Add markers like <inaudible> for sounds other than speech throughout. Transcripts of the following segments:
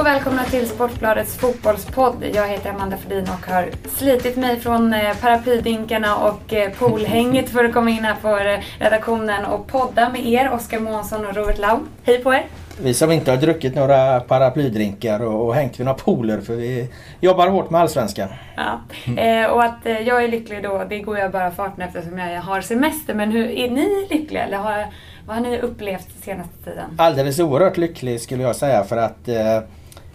Och välkomna till Sportbladets fotbollspodd. Jag heter Amanda Fredin och har slitit mig från eh, paraplydinkarna och eh, poolhänget för att komma in här på eh, redaktionen och podda med er, Oskar Månsson och Robert Lau. Hej på er! Vi som inte har druckit några paraplydrinkar och, och hängt vid några pooler för vi jobbar hårt med Allsvenskan. Ja. Eh, och att eh, jag är lycklig då, det går jag bara farten eftersom jag har semester. Men hur, är ni lyckliga? Eller har, vad har ni upplevt senaste tiden? Alldeles oerhört lycklig skulle jag säga för att eh,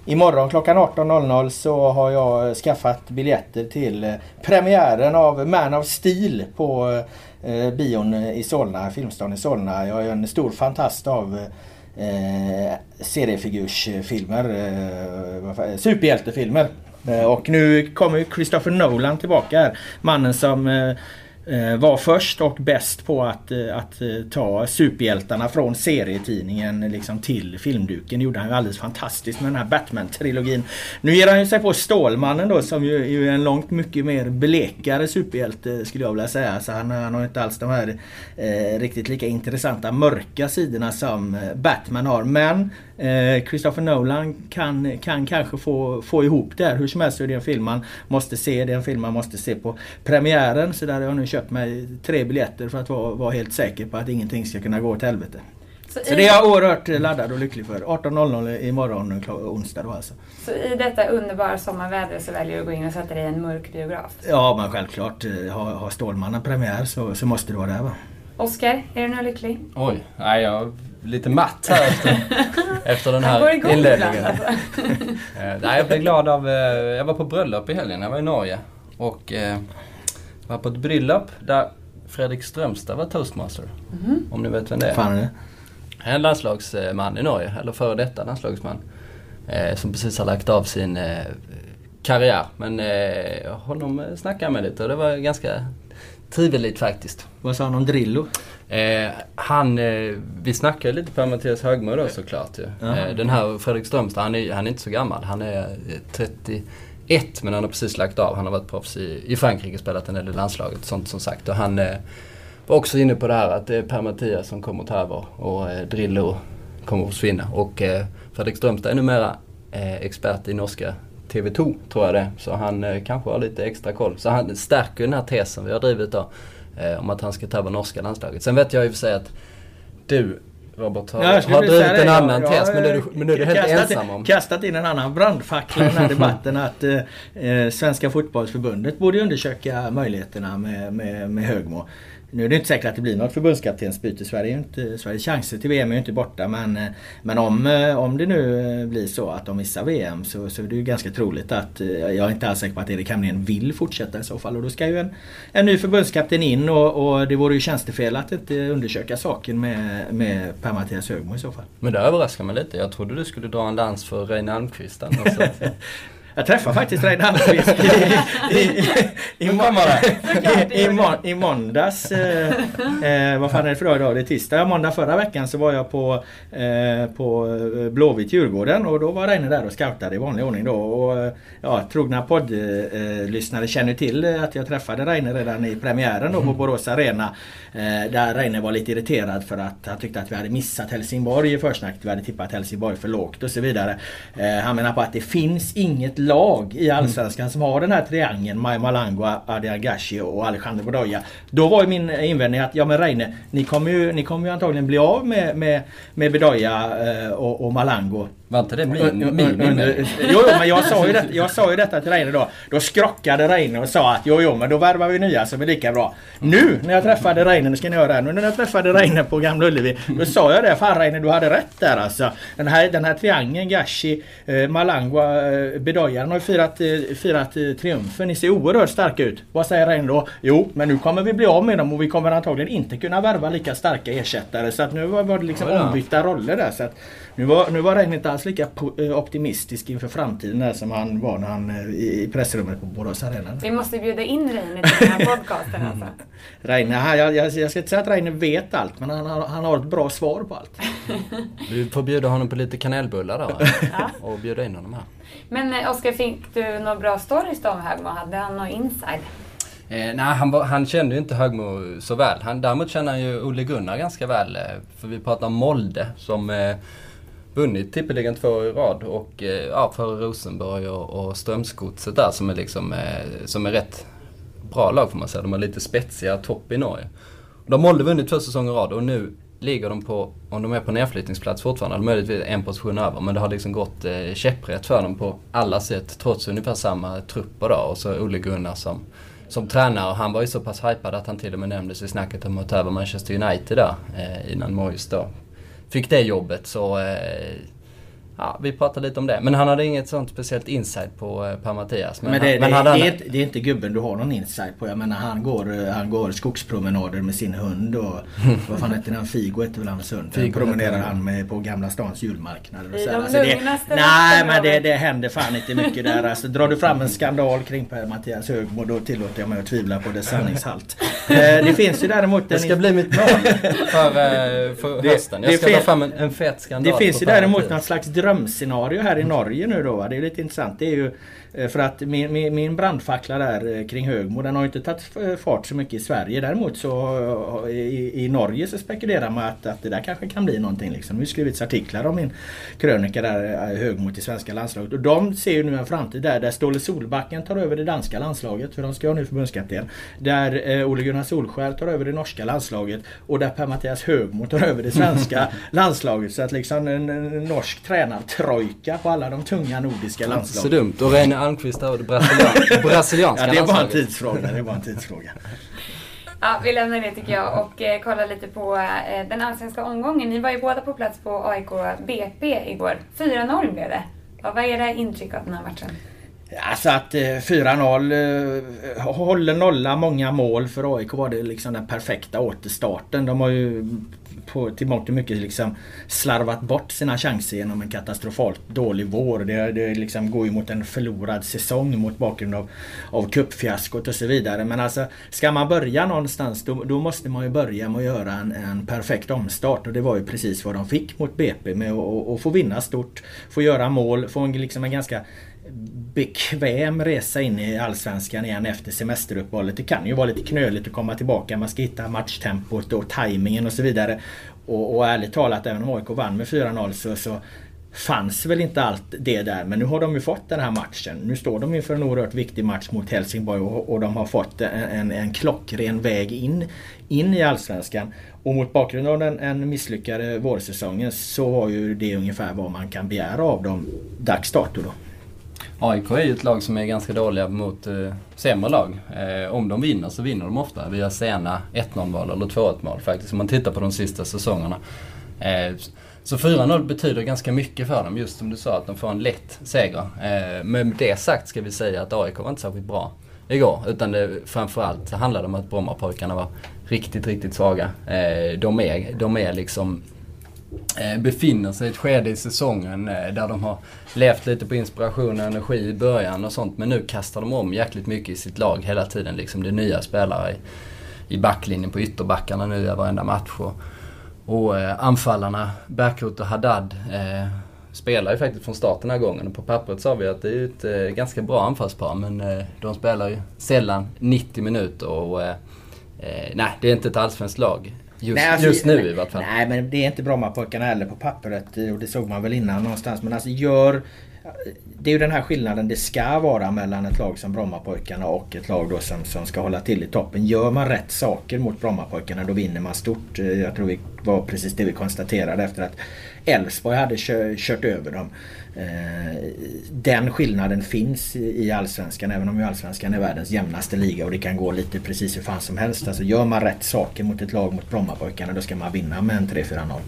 imorgon klockan 18.00 så har jag eh, skaffat biljetter till eh, premiären av Man of Steel på eh, bion i Solna, Filmstaden i Solna. Jag är en stor fantast av eh, seriefigursfilmer, eh, superhjältefilmer. Eh, och nu kommer Christopher Nolan tillbaka här. Mannen som Eh, Eh, var först och bäst på att, eh, att eh, ta superhjältarna från serietidningen liksom till filmduken. Det gjorde han ju alldeles fantastiskt med den här Batman-trilogin. Nu ger han ju sig på Stålmannen då som ju är en långt mycket mer blekare superhjälte skulle jag vilja säga. Så han, han har inte alls de här eh, riktigt lika intressanta mörka sidorna som Batman har. Men eh, Christopher Nolan kan, kan kanske få, få ihop det här. Hur som helst så är det en film man måste se. Det är en film man måste se på premiären. Så där har jag nu köpt mig tre biljetter för att vara, vara helt säker på att ingenting ska kunna gå åt helvete. Så, så det är jag oerhört laddad och lycklig för. 18.00 imorgon onsdag då alltså. Så i detta underbara sommarväder så väljer du att gå in och sätta dig i en mörk biograf? Ja men självklart. Har, har Stålmannen premiär så, så måste det vara där va. Oskar, är du nu lycklig? Oj, nej jag lite matt här efter, <laughs> efter den här inledningen. Alltså. <laughs> Eh, nej, jag blev glad av, eh, jag var på bröllop i helgen, jag var i Norge. Och eh, var på ett bröllop där Fredrik Strömstad var toastmaster. Mm. Om ni vet vem det är. Fan är det? En landslagsman i Norge, eller före detta landslagsman. Eh, som precis har lagt av sin eh, karriär. Men eh, honom snackade jag med lite och det var ganska trivligt faktiskt. Vad sa han om Drillo? Eh, han, eh, vi snackade lite på Mattias Högmo då såklart ju. Eh, den här Fredrik Strömstad, han är, han är inte så gammal. Han är 30 ett, men han har precis lagt av. Han har varit proffs i, i Frankrike, spelat en del i landslaget sånt som sagt. Och han eh, var också inne på det här att det är Per-Mattias som kommer ta över och eh, Drillo kommer att försvinna. Och eh, Fredrik Strömstad är numera eh, expert i norska TV2, tror jag det Så han eh, kanske har lite extra koll. Så han stärker den här tesen vi har drivit då. Eh, om att han ska ta över norska landslaget. Sen vet jag i och för sig att du Robert har, ja, har drivit en annan ja, tes men nu är du, men nu är du helt kastat, ensam om. Kastat in en annan brandfackla i den här debatten att eh, eh, Svenska fotbollsförbundet borde undersöka möjligheterna med, med, med Högmo. Nu är det inte säkert att det blir något förbundskaptensbyte. Sverige är inte, Sveriges chanser till VM är ju inte borta men, men om, om det nu blir så att de missar VM så, så är det ju ganska troligt att jag är inte alls säker på att Erik Hamrén vill fortsätta i så fall. Och då ska ju en, en ny förbundskapten in och, och det vore ju tjänstefel att inte undersöka saken med, med Per-Mattias Högmo i så fall. Men det överraskar mig lite. Jag trodde du skulle dra en dans för Reine Almqvist. <laughs> Jag träffade faktiskt Reine Almqvist <laughs> i, i, i, i, i, i måndags. Eh, eh, vad fan är det för dag idag? Det är tisdag. Måndag förra veckan så var jag på, eh, på eh, Blåvitt Djurgården och då var Reine där och scoutade i vanlig ordning då. Och, ja, trogna poddlyssnare eh, känner till att jag träffade Reine redan i premiären då på mm. Borås Arena. Eh, där Reine var lite irriterad för att han tyckte att vi hade missat Helsingborg i försnacket. Vi hade tippat Helsingborg för lågt och så vidare. han menar på att det finns inget lag i Allsvenskan som har den här triangeln Maj Malangua, Adi Agashi och Alejandro Bedoya. Då var ju min invändning att ja men Reine, ni kommer ju, ni kommer ju antagligen bli av med, med, med Bedoya eh, och, och Malango var inte det min, min, min, min Jo, jo, men jag sa, ju det, jag sa ju detta till Reine då. Då skrockade Reine och sa att jo, jo, men då värvar vi nya som är lika bra. Nu när jag träffade Reine, nu ska ni höra här, nu när jag träffade Reine på Gamla Ullevi. Då sa jag det, fan Reine du hade rätt där alltså. Den här, den här triangeln, Gashi, eh, Malangwa, eh, Bedoya, har ju firat, eh, firat eh, triumfen. Ni ser oerhört starka ut. Vad säger Reine då? Jo, men nu kommer vi bli av med dem och vi kommer antagligen inte kunna värva lika starka ersättare. Så att nu var det liksom ombytta roller där. Så att, nu var, nu var Reine inte alls lika eh, optimistisk inför framtiden där som han var när han eh, i pressrummet på Borås Arena. Vi måste bjuda in Reine till den här <laughs> podcasten alltså. Reine, jag, jag, jag ska inte säga att Reine vet allt men han, han har ett bra svar på allt. <laughs> Du får bjuda honom på lite kanelbullar då <laughs> ja. och bjuda in honom här. Men eh, Oskar, fick du några bra stories då om Högmo? Hade han någon inside? Eh, nej, han, han kände ju inte Högmo så väl. Han, däremot känner han ju Olle Gunnar ganska väl. för vi pratar om Molde som eh, vunnit tippeligan två år i rad och eh, ja, före Rosenborg och, och Strömsgodset där som är liksom, eh, som är rätt bra lag får man säga. De har lite spetsiga topp i Norge. De har vunnit två säsonger i rad och nu ligger de på, om de är på nedflyttningsplats fortfarande, möjligtvis en position över. Men det har liksom gått eh, käpprätt för dem på alla sätt trots ungefär samma trupper då. Och så Olle Gunnar som, som tränare. Han var ju så pass hypad att han till och med nämndes i snacket om att ta över Manchester United där eh, innan Moyes då fick det jobbet. Så eh, Ja, vi pratade lite om det. Men han hade inget sånt speciellt insight på eh, Per Mattias. Men, men, det, han, men det, det, är, det, är, inte gubben du har någon insight på. Jag menar han går, han går skogspromenader med sin hund och <laughs> vad fan heter den? Figo heter väl hans hund? Figo promenerar han med på Gamla stans julmarknad. Och så. De alltså det, nej men det, det händer fan inte mycket där. Alltså, drar du fram en skandal kring Per Mattias Högmo då tillåter jag mig att tvivla på dess sanningshalt. <laughs> Eh, det finns ju däremot... Det ska bli mitt <laughs> mål för, eh, för hösten. Jag ska dra fram en, en fet skandal. Det finns ju däremot något slags drömscenario här i Norge nu då. Det är lite intressant. Det är ju för att min, min, min brandfackla där eh, kring Högmo den har inte tagit eh, fart så mycket i Sverige. Däremot så i, i Norge så spekulerar man att, att det där kanske kan bli någonting. Liksom. Det har skrivits artiklar om min krönika där Högmo till svenska landslaget. Och de ser ju nu en framtid där, där Ståle Solbacken tar över det danska landslaget. För de ska ha nu förbundskapten. Där eh, Ole Gunnar Solskjaer tar över det norska landslaget. Och där Per-Mattias Högmo tar över det svenska <laughs> landslaget. Så att liksom en, en norsk tränartrojka på alla de tunga nordiska landslagen. Så dumt. Och Reine Almqvist över det brasilian, <laughs> brasilianska ja, det är bara en tidsfråga. Det är bara en <laughs> tidsfråga. Ja, vi lämnar det tycker jag och eh, kollar lite på eh, den allsvenska omgången. Ni var ju båda på plats på AIK BP igår. 4-0 blev det. Ja, vad är det intryck av den här matchen? Alltså att eh, 4-0 eh, håller nolla många mål för AIK var det liksom den perfekta återstarten. De har ju på, till mångt och mycket liksom slarvat bort sina chanser genom en katastrofalt dålig vår. Det, det liksom går ju mot en förlorad säsong mot bakgrund av, av cupfiaskot och så vidare. Men alltså ska man börja någonstans då, då måste man ju börja med att göra en, en, perfekt omstart och det var ju precis vad de fick mot BP med att få vinna stort, få göra mål, få en, liksom en ganska bekväm resa in i Allsvenskan igen efter semesteruppehållet. Det kan ju vara lite knöligt att komma tillbaka. Man ska hitta matchtempot och tajmingen och så vidare. Och, och ärligt talat, även om AIK vann med 4-0 så, så fanns väl inte allt det där. Men nu har de ju fått den här matchen. Nu står de inför en oerhört viktig match mot Helsingborg och, och de har fått en, en, en klockren väg in, in i Allsvenskan. Och mot bakgrund av den en misslyckade vårsäsongen så var ju det ungefär vad man kan begära av dem dags dato då. AIK är ju ett lag som är ganska dåliga mot eh, sämre lag. Eh, om de vinner så vinner de ofta via sena 1-0 mål eller 2-1 mål faktiskt. Om man tittar på de sista säsongerna. Eh, så 4-0 betyder ganska mycket för dem, just som du sa att de får en lätt seger. Eh, med det sagt ska vi säga att AIK var inte särskilt bra igår. Utan det, framförallt handlade det om att Brommapojkarna var riktigt, riktigt svaga. Eh, de, är, de är liksom Eh, befinner sig i ett skede i säsongen eh, där de har levt lite på inspiration och energi i början och sånt. Men nu kastar de om jäkligt mycket i sitt lag hela tiden. Liksom det är nya spelare i, i backlinjen på ytterbackarna nu i varenda match. Och, och eh, anfallarna, Bärkroth och Haddad, eh, spelar ju faktiskt från start den här gången. Och på pappret sa vi att det är ett eh, ganska bra anfallspar men eh, de spelar ju sällan 90 minuter och nej, det är inte ett allsvenskt lag. Just, nej, alltså, just nu nej, i vart fall. Nej men det är inte Brommapojkarna heller på pappret och det såg man väl innan någonstans. Men alltså gör... Det är ju den här skillnaden det ska vara mellan ett lag som Brommapojkarna och ett lag då som, som ska hålla till i toppen. Gör man rätt saker mot Brommapojkarna då vinner man stort. Jag tror det var precis det vi konstaterade efter att Elfsborg hade kört över dem. Eh, den skillnaden finns i Allsvenskan även om ju Allsvenskan är världens jämnaste liga och det kan gå lite precis hur fan som helst. Alltså gör man rätt saker mot ett lag mot Brommapojkarna då ska man vinna med en 3-4-0.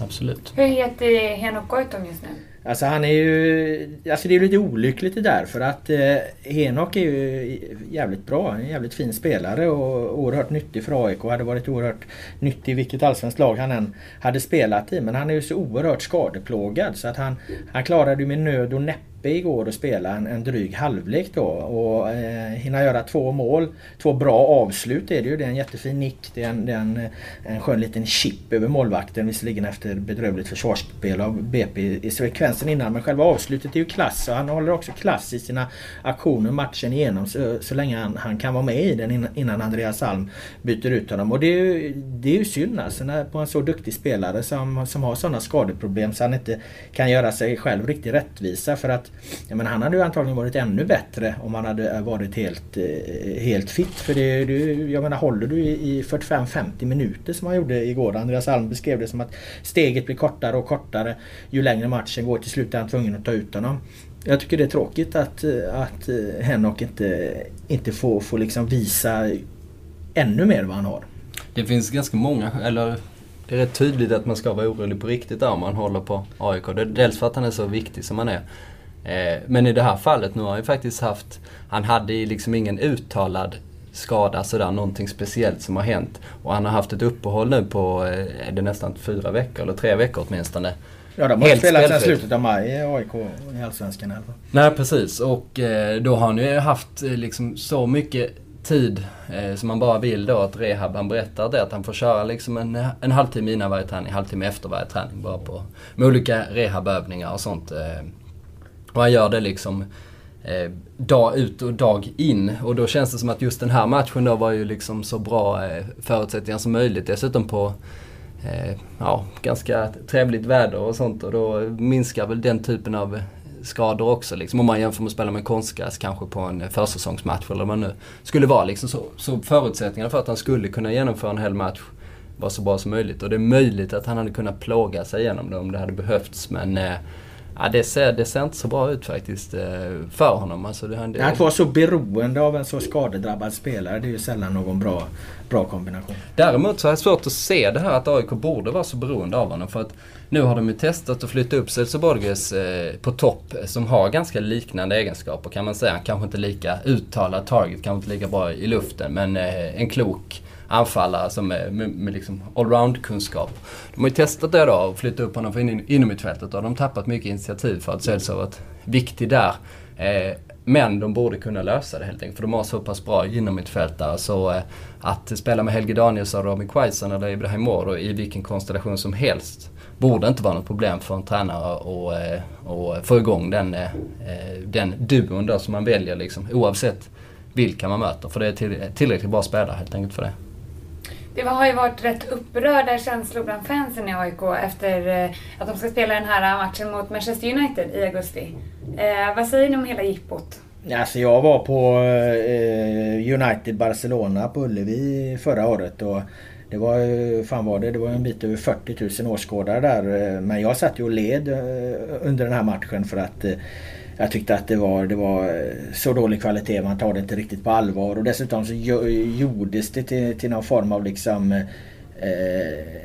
Absolut. Hur heter Henok Goitom just nu? Alltså han är ju... Alltså det är lite olyckligt det där för att eh, Henok är ju jävligt bra. En jävligt fin spelare och oerhört nyttig för AIK. Hade varit oerhört nyttig i vilket allsvenskt lag han än hade spelat i. Men han är ju så oerhört skadeplågad så att han, han klarade ju med nöd och näppe uppe igår och spela en, en dryg halvlek då och eh, hinna göra två mål. Två bra avslut är det ju. Det är en jättefin nick. Det är en, det är en, en skön liten chip över målvakten visserligen efter bedrövligt försvarsspel av BP i sekvensen innan. Men själva avslutet är ju klass och han håller också klass i sina aktioner matchen igenom så, så länge han, han kan vara med i den innan Andreas Alm byter ut honom. Och det är ju, det är ju synd alltså när, på en så duktig spelare som, som har sådana skadeproblem så han inte kan göra sig själv riktigt rättvisa. För att jag menar, han hade ju antagligen varit ännu bättre om han hade varit helt, eh, helt fit. För det, du, jag menar håller du i 45-50 minuter som han gjorde igår. Andreas Alm beskrev det som att steget blir kortare och kortare ju längre matchen går. Till slut är han tvungen att ta ut honom. Jag tycker det är tråkigt att, att eh, Henok inte, inte får, får liksom visa ännu mer vad han har. Det finns ganska många, eller det är rätt tydligt att man ska vara orolig på riktigt där om man håller på AIK. Dels för att han är så viktig som han är. Eh, men i det här fallet, nu har han ju faktiskt haft, han hade ju liksom ingen uttalad skada sådär, någonting speciellt som har hänt. Och han har haft ett uppehåll nu på, eh, är det nästan fyra veckor, eller tre veckor åtminstone. Ja, de har Helt spelat sedan slutet av maj i AIK i Allsvenskan i alla fall. Nej, precis. Och eh, då har han ju haft liksom så mycket tid eh, som man bara vill då att rehab, han berättar det att han får köra liksom en, en halvtimme innan varje träning, halvtimme efter varje träning bara på med olika rehabövningar och sånt. Eh, och han gör det liksom eh, dag ut och dag in och då känns det som att just den här matchen då var ju liksom så bra eh, förutsättningar som möjligt. Dessutom på eh, ja, ganska trevligt väder och sånt och då minskar väl den typen av skador också. Liksom. Om man jämför med att spela med konstgräs kanske på en försäsongsmatch eller vad man nu skulle vara. Liksom. Så, så förutsättningarna för att han skulle kunna genomföra en hel match var så bra som möjligt. Och det är möjligt att han hade kunnat plåga sig igenom det om det hade behövts. Men eh, Ja, det, ser, det ser inte så bra ut faktiskt eh, för honom. Alltså det, det, att vara så beroende av en så skadedrabbad spelare det är ju sällan någon bra, bra kombination. Däremot så har jag svårt att se det här att AIK borde vara så beroende av honom. För att nu har de ju testat att flytta upp Celso Borges eh, på topp som har ganska liknande egenskaper kan man säga. Kanske inte lika uttalad target, kanske inte lika bra i luften men eh, en klok anfallare som med, med, med liksom allround-kunskap. De har ju testat det då och flyttat upp honom från in, inom mittfältet och de har tappat mycket initiativ för att Celso har varit viktig där. Eh, men de borde kunna lösa det helt enkelt för de har så pass bra innermittfältare. så eh, att spela med Helge Danielsson, Robin Quaison eller Ibrahim Moro i vilken konstellation som helst borde inte vara något problem för en tränare att eh, få igång den, eh, eh, den duon som man väljer liksom, oavsett vilka man möter. För det är tillräckligt bra spelare helt enkelt för det. Det har ju varit rätt upprörda känslor bland fansen i AIK efter eh, att de ska spela den här matchen mot Manchester United i augusti. Eh, vad säger ni om hela jippot? Alltså jag var på eh, United Barcelona på Ullevi förra året och det var ju, fan var det, det var en bit över 40 000 åskådare där. Eh, men jag satt ju och led eh, under den här matchen för att jag tyckte att det var, det var eh, så dålig kvalitet. Man tar det inte riktigt på allvar. Och dessutom så gjordes det till, till någon form av liksom eh, eh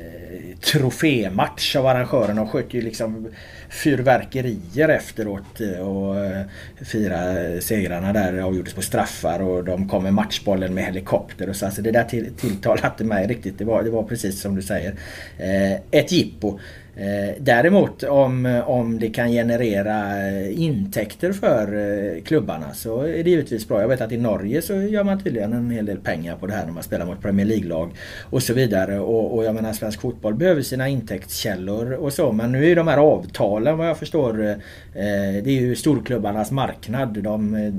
trofématch av arrangörerna. De sköt ju liksom fyrverkerier efteråt eh, och eh, fira fyra segrarna där avgjordes på straffar och de kom med matchbollen med helikopter och så. Alltså det där till, tilltalade inte mig riktigt. Det var, det var precis som du säger. Eh, ett jippo. Däremot om, om det kan generera intäkter för klubbarna så är det givetvis bra. Jag vet att i Norge så gör man tydligen en hel del pengar på det här när man spelar mot Premier League-lag och så vidare. Och, och jag menar svensk fotboll behöver sina intäktskällor och så men nu är de här avtalen vad jag förstår eh, det är ju storklubbarnas marknad. De, eh,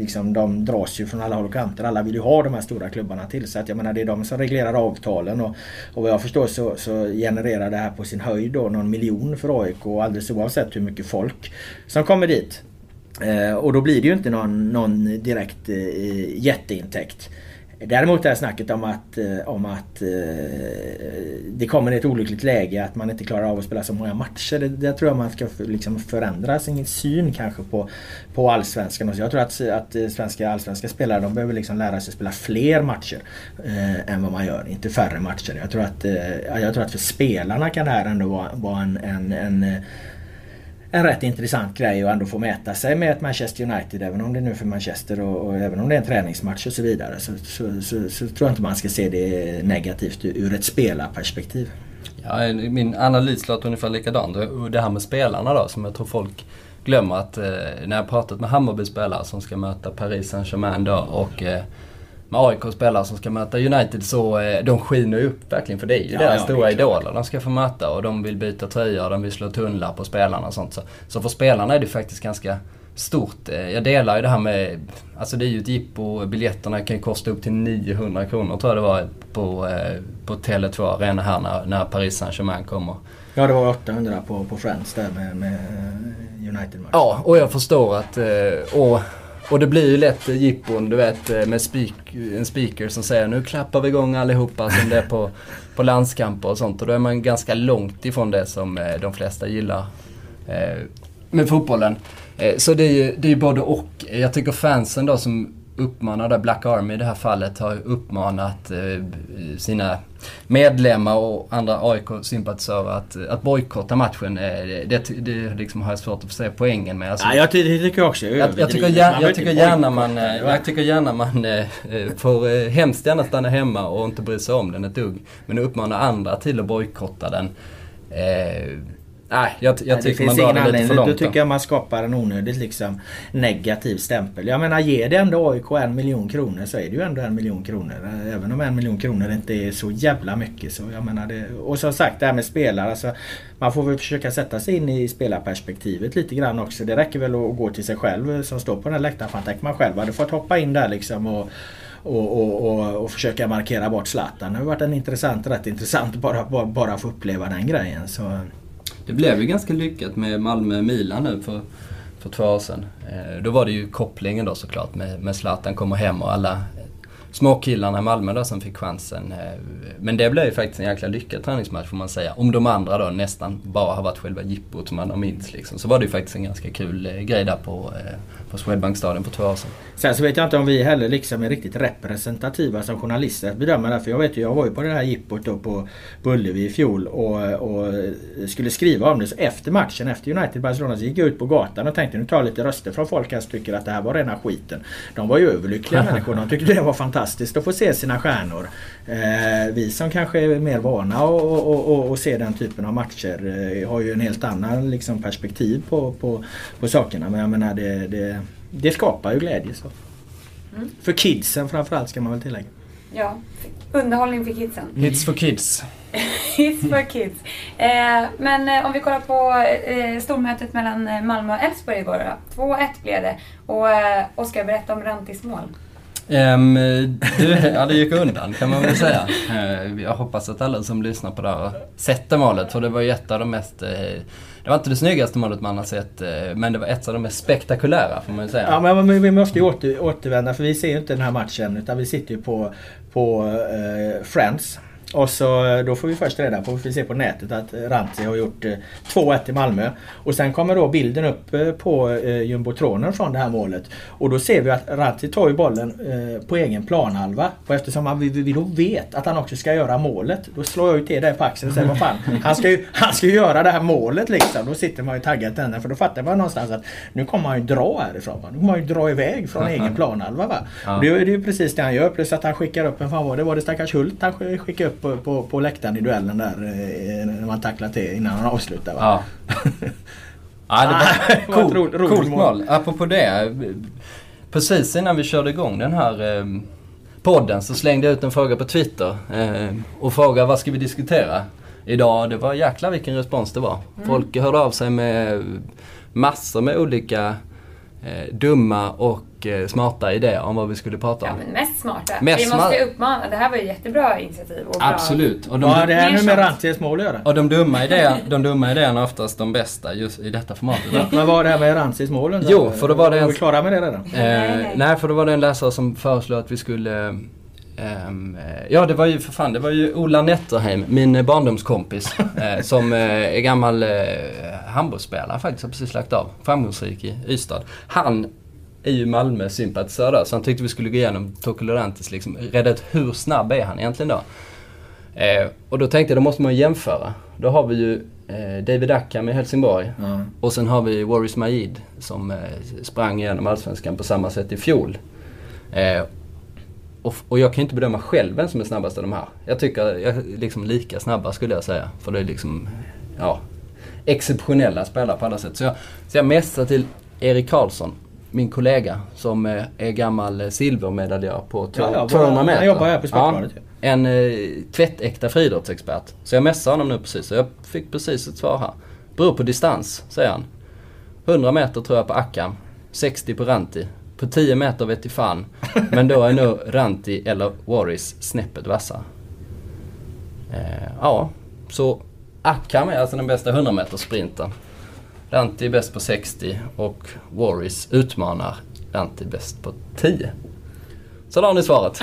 liksom, de dras ju från alla håll och kanter. Alla vill ju ha de här stora klubbarna till. Så att jag menar det är de som reglerar avtalen och, och vad jag förstår så, så genererar det här på sin höjd då någon miljon för AIK alldeles oavsett hur mycket folk som kommer dit. Eh, och då blir det ju inte någon, någon direkt eh, jätteintäkt. Däremot det här snacket om att, eh, om att eh, det kommer ett olyckligt läge att man inte klarar av att spela så många matcher. Det, det tror jag man ska liksom förändra sin syn kanske på, på allsvenskan. Så jag tror att, att eh, svenska allsvenska spelare de behöver liksom lära sig spela fler matcher eh, än vad man gör, inte färre matcher. Jag tror att, eh, jag tror att för spelarna kan det här ändå vara, vara en, en, en en rätt intressant grej att ändå få mäta sig med ett Manchester United även om det är nu för Manchester och, och även om det är en träningsmatch och så vidare så, så, så, så, tror jag inte man ska se det negativt ur ett spelarperspektiv. Ja, min analys låter ungefär likadant. Det här med spelarna då som jag tror folk glömmer att eh, när jag pratat med Hammarby-spelare som ska möta Paris Saint-Germain då och eh, med AIK-spelare som ska möta United så eh, de skiner upp verkligen för det är ju Ja, deras ja, stora idoler de ska få möta och de vill byta tröjor, de vill slå tunnlar på spelarna och sånt. Så, så för spelarna är det faktiskt ganska stort. Eh, Jag delar ju det här med, alltså det är ju ett jippo, biljetterna kan ju kosta upp till 900 kronor tror jag det var på, eh, på Tele2 Arena här när, när Paris Saint-Germain kommer. Ja det var 800 på, på Friends där med, med eh, United-match. Ja, och jag förstår att... Och, och det blir ju lätt jippon, du vet, eh, med speak, en speaker som säger nu klappar vi igång allihopa som det är på, på landskamper och sånt. Och då är man ganska långt ifrån det som eh, de flesta gillar eh, med fotbollen. Så det är ju det är ju både och. Jag tycker fansen då som uppmanar, Black Army i det här fallet, har uppmanat eh, sina medlemmar och andra AIK-sympatisörer att, att bojkotta matchen. Eh, Det, det liksom har jag svårt att förstå poängen med. Alltså, Ja, jag det tycker jag också jag, jag, tycker, gärna, jag, tycker gärna man, eh, jag tycker gärna man eh, eh, får eh, hemskt gärna stanna hemma och inte bry sig om den ett dugg. Men uppmana andra till att bojkotta den. Nej, jag, jag Nej, tycker man drar det lite för Då långt. tycker Då. jag man skapar en onödigt liksom negativ stämpel. Jag menar ger det ändå AIK en miljon kronor så är det ju ändå en miljon kronor. Även om en miljon kronor inte är så jävla mycket. Så jag menar det. Och som sagt det här med spelare. Alltså, man får väl försöka sätta sig in i spelarperspektivet lite grann också. Det räcker väl att gå till sig själv som står på den här läktaren. Fan, man själv hade fått hoppa in där liksom och och, och, och, och försöka markera bort Zlatan. Det har varit en intressant, rätt intressant bara, bara, bara få uppleva den grejen. Så, det blev ju ganska lyckat med Malmö-Milan nu för, för två år sedan. Eh, då var det ju kopplingen då såklart med, med Zlatan kommer hem och alla småkillarna i Malmö då som fick chansen. Eh, men det blev ju faktiskt en jäkla lyckad träningsmatch får man säga. Om de andra då nästan bara har varit själva jippot som man har minst liksom. Så var det ju faktiskt en ganska kul eh, grej där på, på Swedbankstadion för två år sedan. Sen så vet jag inte om vi heller liksom är riktigt representativa som journalister att bedöma det. För jag vet ju, jag var ju på det här jippot då på på Ullevi i fjol och, och skulle skriva om det. Så efter matchen, efter United-Barcelona, så gick jag ut på gatan och tänkte nu tar jag lite röster från folk här som tycker att det här var rena skiten. De var ju överlyckliga människor. De tyckte det var fantastiskt att få se sina stjärnor. Eh, vi som kanske är mer vana och, och, och, och se den typen av matcher eh, har ju en helt annan liksom, perspektiv på, på, på sakerna. Men jag menar det, det, det skapar ju glädje. Så. Mm. För kidsen framförallt ska man väl tillägga. Ja, underhållning för kidsen. Hits for kids. <laughs> It's for kids. Eh, men eh, om vi kollar på eh, stormötet mellan eh, Malmö och Elfsborg igår då. 2-1 blev det. Och eh, Oskar, berätta om Rantis mål. Um, du, ja, det gick undan kan man väl säga. Eh, jag hoppas att alla som lyssnar på det här har sett det målet för det var ju ett av de mest... eh, det var inte det snyggaste målet man har sett eh, men det var ett av de mest spektakulära får man ju säga. Ja men men vi måste ju åter, återvända för vi ser ju inte den här matchen utan vi sitter ju på, på eh, Friends. Och så eh, då får vi först reda på, vi ser på nätet att Ranti har gjort eh, 2-1 i Malmö. Och sen kommer då bilden upp eh, på eh, jumbotronen från det här målet. Och då ser vi att Ranti tar ju bollen eh, på egen planhalva. Och eftersom vi, då vet att han också ska göra målet. Då slår jag ju till dig på axeln och säger vad fan. Han ska, ju, han ska ju göra det här målet liksom. Då sitter man ju taggat den för då fattar man någonstans att nu kommer han ju dra härifrån. Nu kommer han ju dra iväg från <laughs> egen planhalva. Va? Och det är ju precis det han gör. Plus att han skickar upp, en fan var det? Var det stackars Hult han sk- skickade upp på, på, på läktaren i duellen där eh, när man tacklar till innan han avslutar. Va? Ja. <laughs> ja, det Ah, var <laughs> vad cool, ro- roligt coolt mål. mål. Apropå det. Precis innan vi körde igång den här eh, podden så slängde jag ut en fråga på Twitter. Eh, och frågade vad ska vi diskutera idag? Det var jäkla vilken respons det var. Folk hörde av sig med massor med olika eh, dumma och eh, smarta idéer om vad vi skulle prata Ja, om. men mest smarta. Mest vi måste uppmana. Det här var ju jättebra initiativ. Och bra. Absolut. Och de, har det här nu med. Rantis mål att göra? och de, dumma idéer, de dumma idéerna är oftast de bästa just i detta formatet. Men vad var det här med Rantis mål undrar Jo, för då var det Är en- vi klara med det redan? Eh, nej. nej, för då var det en läsare som föreslog att vi skulle ehm, eh, ja, det var ju för fan, det var ju Ola Netterheim, min barndomskompis, <laughs> eh, som eh, är gammal handbollsspelare faktiskt, har precis lagt av. Framgångsrik i Ystad. Han är ju Malmö-sympatisör då, så han tyckte vi skulle gå igenom Tocco Laurentis liksom, reda ut hur snabb är han egentligen då? Eh, och då tänkte jag, då måste man ju jämföra. Då har vi ju eh, David Ackham i Helsingborg. Ja. Och sen har vi Waris Majid som eh, sprang igenom Allsvenskan på samma sätt i fjol. Eh, och, och jag kan inte bedöma själv vem som är snabbast av de här. Jag tycker jag är liksom lika snabba skulle jag säga. För det är liksom, ja. exceptionella spelare på alla sätt. Så jag, så jag messar till Erik Karlsson, min kollega, som eh, är gammal silvermedaljör på 200 meter. Han jobbar här på Sportbladet. Ja, en eh, tvättäkta friidrottsexpert. Så jag messade honom nu precis och jag fick precis ett svar här. Beror på distans, säger han. 100 meter tror jag på Akam, 60 på Ranti. På 10 meter vet jag fan. <laughs> Men då är nog Ranti eller Warris snäppet vassare. Eh, ja, så Akam är alltså den bästa 100 meters sprinten. Ranti är bäst på 60 och Warris utmanar Ranti bäst på 10. Så där har ni svaret.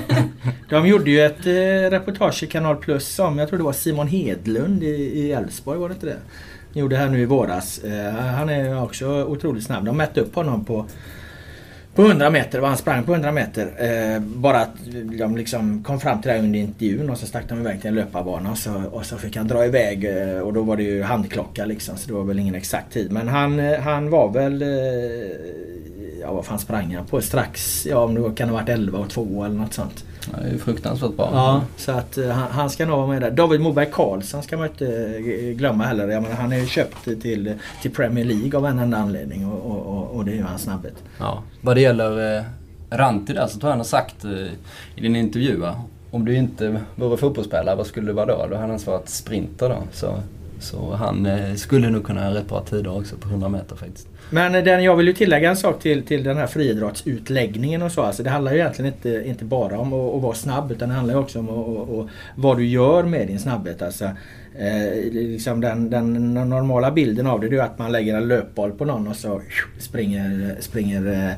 <laughs> De gjorde ju ett eh, reportage i Kanal Plus om, jag tror det var Simon Hedlund i Elfsborg, var det inte det? Gjorde här nu i våras. Eh, han är också otroligt snabb. De mätte upp honom på på 100 meter, han sprang på 100 meter. Eh, bara att de liksom kom fram till det under intervjun och så stack de iväg till en löparbana och så, och så fick han dra iväg eh, och då var det ju handklocka liksom så det var väl ingen exakt tid. Men han, eh, han var väl... Eh, ja vad fan sprang han på? Strax, ja om det kan ha varit 11 och 2 eller något sånt. Ja, det är ju fruktansvärt bra. Ja, så att uh, han, han, ska nog vara med där. David Moberg Karlsson ska man inte glömma heller. Jag menar, han är ju köpt till, till Premier League av en enda anledning och, och, och, det är ju hans snabbhet. Ja. Vad det gäller eh, Ranti där så tror jag han har sagt eh, i din intervju om du inte vore fotbollsspelare, vad skulle du vara då? Då hade han svarat sprinter då. Så, så han eh, skulle nog kunna ha rätt bra tider också på 100 meter faktiskt. Men den, jag vill ju tillägga en sak till, till den här friidrottsutläggningen och så. Alltså det handlar ju egentligen inte, inte bara om att, att vara snabb utan det handlar också om att, att, vad du gör med din snabbhet. Alltså, eh, liksom den, den normala bilden av det är att man lägger en löpboll på någon och så springer, springer eh,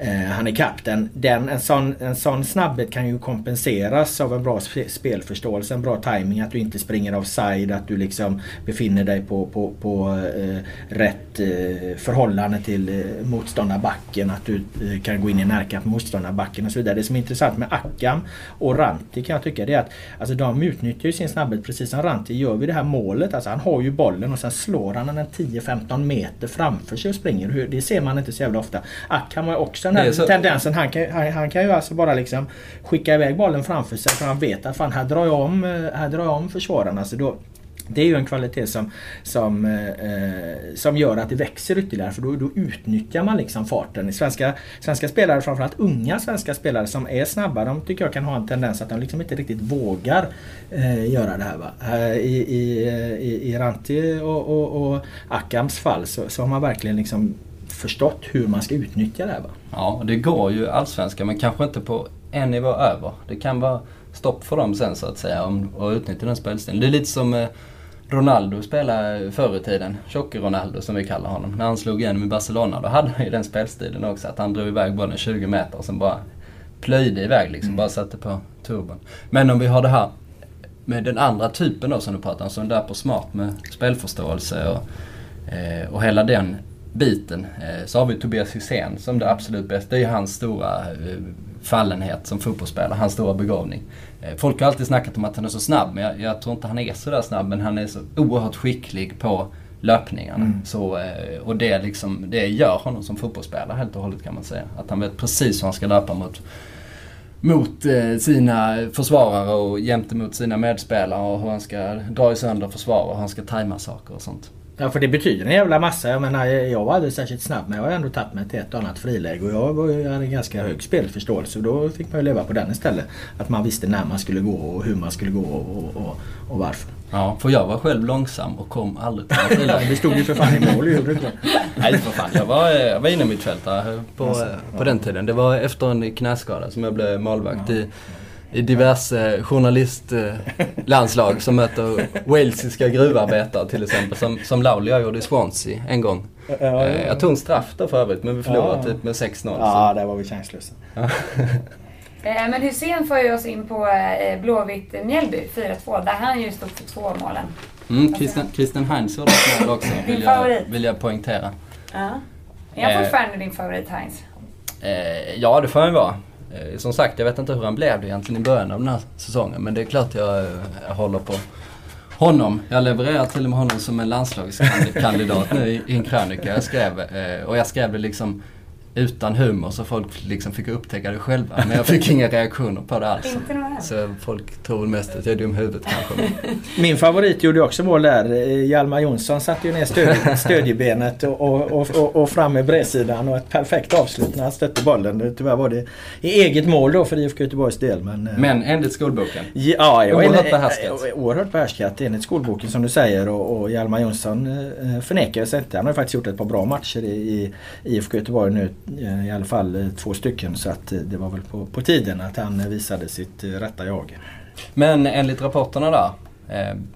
Eh, han är kapten. Den, en, sån, en sån snabbhet kan ju kompenseras av en bra spelförståelse, en bra timing Att du inte springer offside, att du liksom befinner dig på, på, på eh, rätt eh, förhållande till eh, motståndarbacken. Att du eh, kan gå in i närkamp med motståndarbacken och så vidare. Det som är intressant med Akam och Ranti kan jag tycka det är att alltså, de utnyttjar ju sin snabbhet precis som Ranti gör vid det här målet. Alltså, han har ju bollen och sen slår han den 10-15 meter framför sig och springer. Det ser man inte så jävla ofta. Akam har också den här så... tendensen. Han kan, han, han, kan ju alltså bara liksom skicka iväg bollen framför sig för han vet att fan här drar jag om, eh, här drar jag om försvararna. Så då, det är ju en kvalitet som, som, eh, som gör att det växer ytterligare för då, då utnyttjar man liksom farten. Svenska, svenska spelare, framförallt unga svenska spelare som är snabba, de tycker jag kan ha en tendens att de liksom inte riktigt vågar eh, göra det här. Va? Eh, I, i, i, i Ranti och, och, och Akams fall så, så har man verkligen liksom förstått hur man ska utnyttja det här. Va? Ja, det går ju allsvenska men kanske inte på en nivå över. Det kan vara stopp för dem sen så att säga om att utnyttja den spelstilen. Det är lite som eh, Ronaldo spelade förr i tiden. Tjocke Ronaldo som vi kallar honom. När han slog igenom i Barcelona då hade han ju den spelstilen också. Att han drog iväg bollen 20 meter och sen bara plöjde iväg liksom. Mm. Bara satte på turbon. Men om vi har det här med den andra typen då som du pratar om. Som där på smart med spelförståelse och, eh, och hela den biten. Eh, så har vi Tobias Hysén som det absolut bästa. Det är hans stora eh, fallenhet som fotbollsspelare, hans stora begåvning. Eh, folk har alltid snackat om att han är så snabb, men jag, jag tror inte han är så där snabb. Men han är så oerhört skicklig på löpningarna. Mm. Så, och det, liksom, det gör honom som fotbollsspelare helt och hållet kan man säga. Att han vet precis hur han ska löpa mot mot sina försvarare och jämte mot sina medspelare och hur han ska dra sönder försvar och hur han ska tajma saker och sånt. Ja för det betyder en jävla massa. Jag menar jag var aldrig särskilt snabb men jag har ändå tagit mig till ett och annat friläge och jag, var, jag hade en ganska hög spelförståelse och då fick man ju leva på den istället. Att man visste när man skulle gå och hur man skulle gå och, och, och varför. Ja, för jag var själv långsam och kom aldrig till friläge. <laughs> det stod ju för fan i mål gjorde det Nej för fan, jag var, jag var inne mittfältare på, alltså, på den tiden. Det var efter en knäskada som jag blev målvakt ja. i i diverse journalistlandslag som möter walesiska gruvarbetare till exempel. Som, som Laulia gjorde i Swansea en gång. Ja, ja, ja. Jag tog en straff då för övrigt men vi förlorade typ med 6-0. Ja, där var vi chanslösa. <laughs> Eh, men Hussein för ju oss in på eh, Blåvitt Mjällby 4-2 där han ju stod för två målen. Mm, Christian, Christian Heinz gjorde ett mål också vill jag, vill jag poängtera. Ja. Är han fortfarande din favorit Heinz? Eh, ja det får han vara. Eh, som sagt, jag vet inte hur han blev det egentligen i början av den här säsongen. Men det är klart jag, jag håller på honom. Jag levererar till och med honom som en landslagskandidat nu i, en krönika jag skrev. Eh, och jag skrev det liksom utan humor så folk liksom fick upptäcka det själva. Men jag fick inga reaktioner på det alls. Så folk tror mest att jag är dum i huvudet kanske. <laughs> Min favorit gjorde också mål där. Eh, Hjalmar Jonsson satte ju ner stöd, <laughs> stödjebenet och, och, och, och fram med bredsidan och ett perfekt avslut när han stötte bollen. Tyvärr var det i eget mål då för IFK Göteborgs del. Men, eh, Men enligt skolboken. Ja, jag Oerhört är- behärskat. eh, Oerhört behärskat enligt skolboken som du säger och, och Hjalmar Jonsson förnekar sig inte. Han har faktiskt gjort ett par bra matcher i, i IFK Göteborg nu. Eh, I alla fall eh, två stycken så att eh, det var väl på, på tiden att han visade sitt rätta jag. Men enligt rapporterna där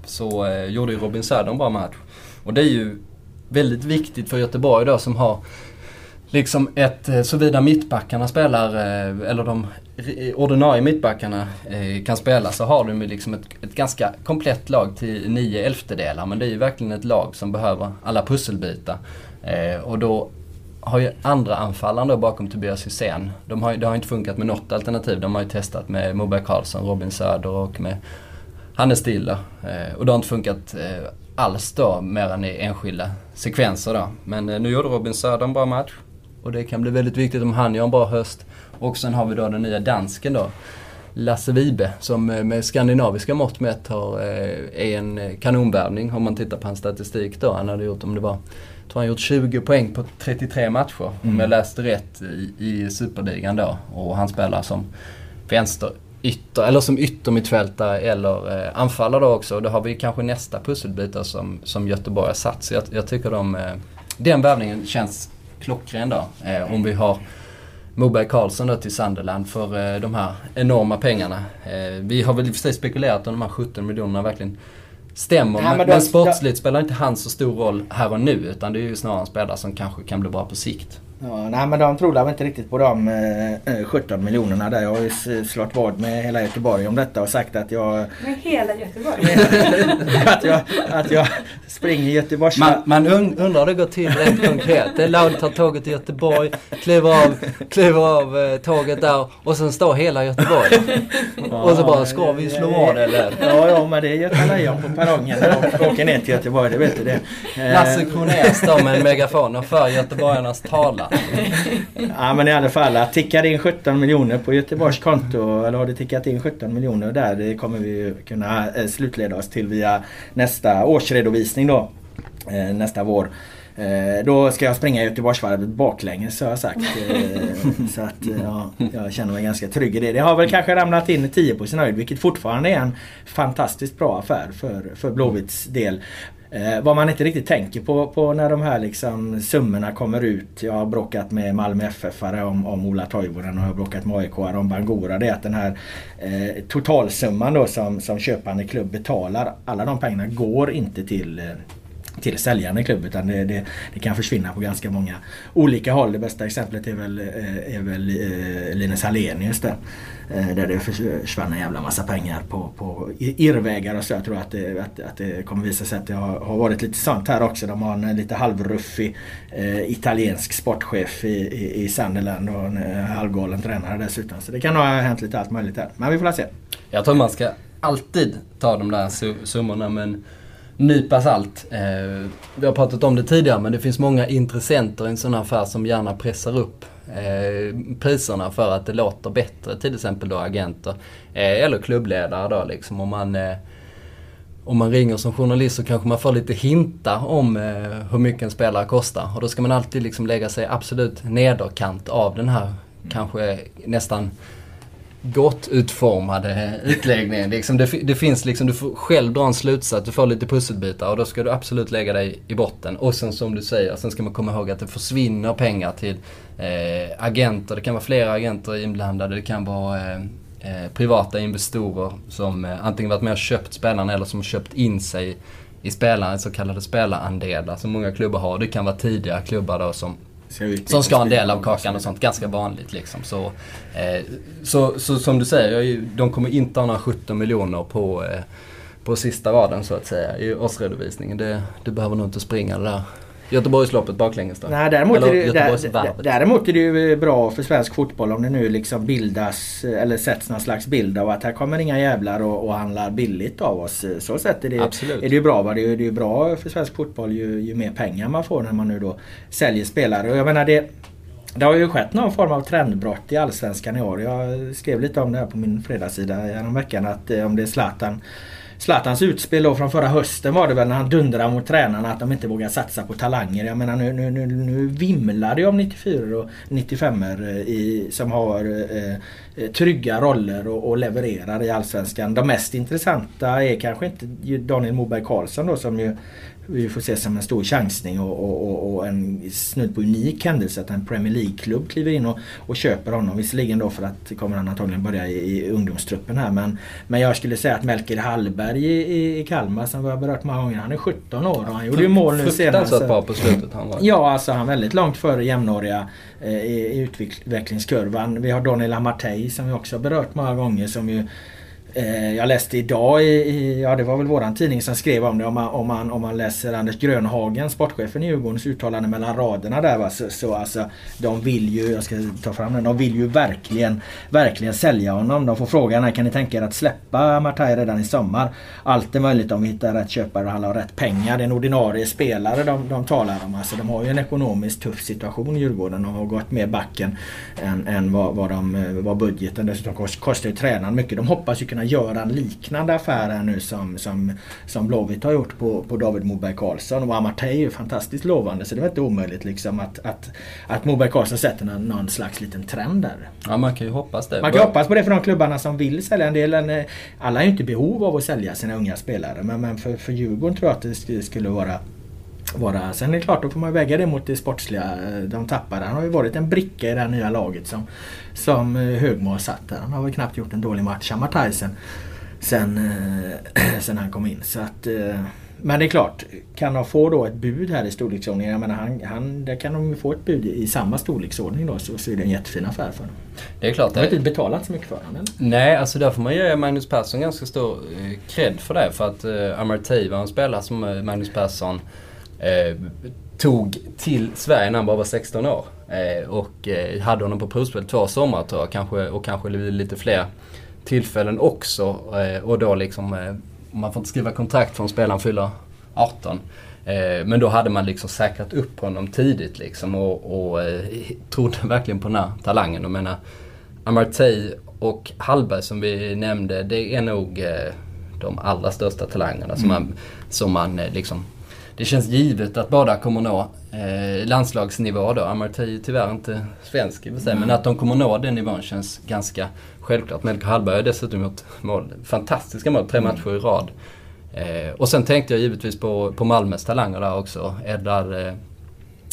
så gjorde ju Robin Söder en bra match. Och det är ju väldigt viktigt för Göteborg då som har liksom ett, såvida mittbackarna spelar, eller de ordinarie mittbackarna kan spela så har de ju liksom ett, ett ganska komplett lag till nio elftedelar. Men det är ju verkligen ett lag som behöver alla pusselbitar. Och då har ju andra anfallaren då bakom Tobias Hysén, de har, ju- det har inte funkat med något alternativ. De har ju testat med Moberg Karlsson, Robin Söder och med Hannes Stiller. Eh, och det har inte funkat eh, alls då, mer än i enskilda sekvenser då. Men eh, nu gjorde Robin Söder en bra match. Och det kan bli väldigt viktigt om han gör en bra höst. Och sen har vi då den nya dansken då. Lasse Vibe som eh, med skandinaviska mått mätt har, eh, är en eh, kanonvärvning om man tittar på hans statistik då. Han hade gjort, om det var, tror han gjort 20 poäng på 33 matcher om jag läste rätt i, i Superligan då. Och han spelar som vänster ytter, eller som yttermittfältare eller eh, anfallare då också. Och då har vi kanske nästa pusselbitar som, som Göteborg har satt. Så jag, jag tycker de, eh, den värvningen känns klockren då. Eh, om vi har Moberg Karlsson då till Sunderland för eh, de här enorma pengarna. Eh, vi har väl i och för sig spekulerat om de här 17 miljonerna verkligen stämmer. Nej, men, men sportsligt spelar inte han så stor roll här och nu utan det är ju snarare en spelare som kanske kan bli bra på sikt. Ja, nej men de tror väl inte riktigt på de eh, eh, 17 miljonerna där. Jag har ju s- slått vad med hela Göteborg om detta och sagt att jag, Med hela Göteborg. <laughs> att jag, att jag springer Göteborgs... Man, man un, undrar hur det går till rent konkret. Det är Laud tar tåget till Göteborg, kliver av, kliver av eh, tåget där och sen står hela Göteborg. Och så bara, ska vi slå vad eller? Ja, ja men det är Göta Lejon på perrongen och åker ner till Göteborg, det vet du det. Eh, Lasse Kronér står med en megafon och för göteborgarnas talan. Ja men i alla fall att tickar in 17 miljoner på Göteborgs konto eller har det tickat in 17 miljoner där det kommer vi ju kunna eh, slutleda oss till via nästa årsredovisning då. Eh, nästa vår. Eh, då ska jag springa Göteborgsvarvet baklänges har jag sagt. Så att ja, jag känner mig ganska trygg i det. Det har väl kanske ramlat in 10 på sin höjd vilket fortfarande är en fantastiskt bra affär för, för Blåvitts del. Eh, vad man inte riktigt tänker på, på när de här liksom summorna kommer ut. Jag har bråkat med Malmö ff om, om Ola Toivonen och jag har bråkat med aik om Bangura. Det är att den här eh, totalsumman då som, som köpande klubb betalar. Alla de pengarna går inte till eh, till säljande klubb utan det, det, det kan försvinna på ganska många olika håll. Det bästa exemplet är väl, eh, är väl eh, Linus Hallenius där. Eh, där det försvann en jävla massa pengar på, på irrvägar och så. Jag tror att det, att, att det kommer visa sig att det har, har varit lite sånt här också. De har en lite halvruffig eh, italiensk sportchef i, i, i Sunderland och en eh, halvgalen tränare dessutom. Så det kan ha hänt lite allt möjligt där. Men vi får la se. Jag tror man ska alltid ta de där summorna men nypa salt. Eh, vi har pratat om det tidigare men det finns många intressenter i en sån här affär som gärna pressar upp eh, priserna för att det låter bättre. Till exempel då agenter eh, eller klubbledare då liksom. Om man, eh, om man ringer som journalist så kanske man får lite hintar om eh, hur mycket en spelare kostar. Och då ska man alltid liksom lägga sig absolut nederkant av den här kanske nästan gott utformade utläggningen. Liksom det, det finns liksom, du får själv dra en slutsats, du får lite pusselbitar och då ska du absolut lägga dig i botten. Och sen som du säger, sen ska man komma ihåg att det försvinner pengar till eh, agenter. Det kan vara flera agenter inblandade, det kan vara eh, eh, privata investorer som eh, antingen varit med och köpt spelarna eller som köpt in sig i spelaren, så kallade spelarandelar som många klubbar har. Det kan vara tidigare klubbar då som som ska ha en del av kakan och sånt. Ganska vanligt liksom. Så, eh, så, så som du säger, de kommer inte ha några 17 miljoner på, eh, på sista raden så att säga i årsredovisningen. Det, det behöver nog inte springa det där Göteborgsloppet baklänges då. Nej, däremot, Eller är det, där, däremot är det ju bra för svensk fotboll om det nu liksom bildas eller sätts någon slags bild av att här kommer inga jävlar och, och handlar billigt av oss. Så sätt är det, Absolut. är det ju bra. Va? Det är ju det är ju bra för svensk fotboll ju, ju mer pengar man får när man nu då säljer spelare. Och jag menar det det har ju skett någon form av trendbrott i Allsvenskan i år. Jag skrev lite om det här på min fredagssida veckan att eh, om det är Zlatan Zlatans utspel då från förra hösten var det väl när han dundrade mot tränarna att de inte vågar satsa på talanger. Jag menar nu, nu, nu, nu vimlar det om 94 och 95 eh, i, som har eh, eh, trygga roller och, och, levererar i Allsvenskan. De mest intressanta är kanske inte Daniel Moberg Karlsson då som ju vi får se som en stor chansning och, och, och en snudd på unik händelse att en Premier League-klubb kliver in och, och köper honom. Visserligen då för att kommer han antagligen börja i, i ungdomstruppen här men, men jag skulle säga att Melker Hallberg i, i, Kalmar som vi har berört många gånger, han är 17 år och han gjorde ju mål nu senast. Fruktansvärt bra på slutet han var. Ja, alltså han är väldigt långt före jämnåriga eh, i, i utvecklingskurvan. Vi har Daniel Amartey som vi också har berört många gånger som ju Eh, jag läste idag i, ja det var väl våran tidning som skrev om det om man, om man, om man läser Anders Grönhagen, sportchefen i Djurgårdens uttalande mellan raderna där va. Så, så alltså de vill ju, jag ska ta fram den, de vill ju verkligen, verkligen sälja honom. De får frågan här, kan ni tänka er att släppa Martaj redan i sommar? Allt är möjligt om vi hittar rätt köpare och han har rätt pengar. Det är en ordinarie spelare de, de talar om. Alltså de har ju en ekonomiskt tuff situation i Djurgården De har gått mer backen än, än vad, vad, de, vad budgeten dessutom kostar ju tränaren mycket. De hoppas ju kunna kunna göra en liknande affär här nu som, som, som Blåvitt har gjort på, på David Moberg Karlsson. Och Amartey är ju fantastiskt lovande så det är inte omöjligt liksom att, att, att Moberg Karlsson sätter någon, någon slags liten trend där. Ja man kan ju hoppas det. Man kan hoppas på det för de klubbarna som vill sälja. En del, alla är ju inte i behov av att sälja sina unga spelare men, men för, för Djurgården tror jag att det skulle vara vara. Sen är det klart, då får man väga det mot det sportsliga de tappade. Han har ju varit en bricka i det här nya laget som, som eh, Högmo har satt där. Han har väl knappt gjort en dålig match, Amartajsen, sen, eh, <clears throat> sen han kom in. Så att, eh, men det är klart, kan de få då ett bud här i storleksordningen. Jag menar, han, han, där kan de få ett bud i samma storleksordning då så, så är det en jättefin affär för dem. Det är klart. De har inte betalat så mycket för honom Nej, alltså där får man ge Magnus Persson ganska stor cred för det. För att uh, Amartey var en spelare som Magnus Persson eh, tog till Sverige när han bara var 16 år. Eh, och eh, hade honom på provspel två somrar tror jag kanske, och kanske lite fler tillfällen också. Och då liksom, man får inte skriva kontrakt förrän spelaren fyller 18. Eh, men då hade man liksom säkrat upp honom tidigt liksom och, och <laughs> trodde verkligen på den här talangen. Jag menar, Amartey och Hallberg som vi nämnde, det är nog de allra största talangerna som mm. man, som man liksom det känns givet att båda kommer nå eh, landslagsnivå då. Amartey är tyvärr inte svensk i och för sig, men att de kommer nå den nivån känns ganska självklart. Melker Hallberg har dessutom gjort mål, fantastiska mål, tre mm. matcher i rad. Eh, och sen tänkte jag givetvis på, på Malmös talanger där också. Erdal, eh,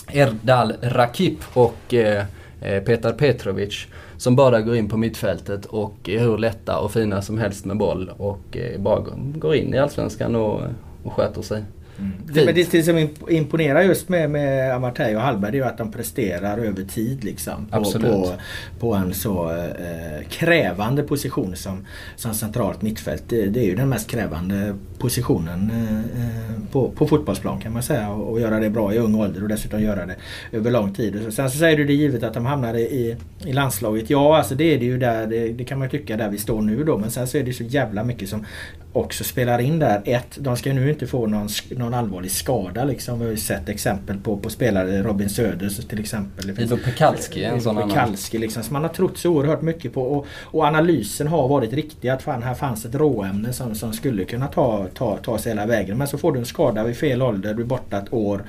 Erdal Rakip och eh, eh, Petar Petrovic. Som bara går in på mittfältet och är hur lätta och fina som helst med boll och eh, bara går in i Allsvenskan och, och sköter sig. Mm. Det, men det, som imponerar just med, med Amartey och Hallberg är ju att de presterar över tid liksom. På, på, på, en så eh, krävande position som, som centralt mittfält. Det, det, är ju den mest krävande positionen eh, på, på fotbollsplan kan man säga. Och, och, göra det bra i ung ålder och dessutom göra det över lång tid. Och sen så säger du det givet att de hamnar i, i landslaget. Ja, alltså det är det ju där, det, det kan man ju tycka där vi står nu då. Men sen så är det så jävla mycket som också spelar in där. Ett, de ska nu inte få någon, någon allvarlig skada liksom. Vi har ju sett exempel på, på spelare, Robin Söders till exempel. Ivo Pekalski en sån Pekalski liksom, som man har trott så oerhört mycket på. Och, och analysen har varit riktig att fan, här fanns ett råämne som, som skulle kunna ta, ta, ta sig hela vägen. Men så får du en skada vid fel ålder, du är borta ett år.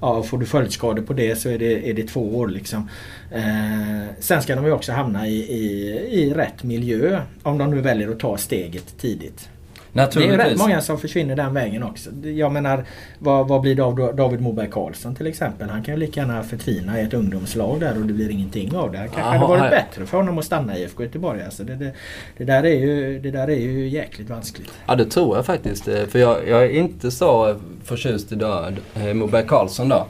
Ja, får du följdskador på det så är det, är det två år liksom. Eh, sen ska de ju också hamna i, i, i rätt miljö. Om de nu väljer att ta steget tidigt. Det är rätt många som försvinner den vägen också. Jag menar, vad, vad blir det av David Moberg Karlsson till exempel? Han kan ju lika gärna förtvina i ett ungdomslag där och det blir ingenting av det. Kanske Aha, hade varit bättre för honom att stanna i IFK Göteborg. Alltså det, det, det, där är ju, det där är ju jäkligt vanskligt. Ja det tror jag faktiskt. Eh, för jag, jag är inte så förtjust i eh, Moberg Karlsson då.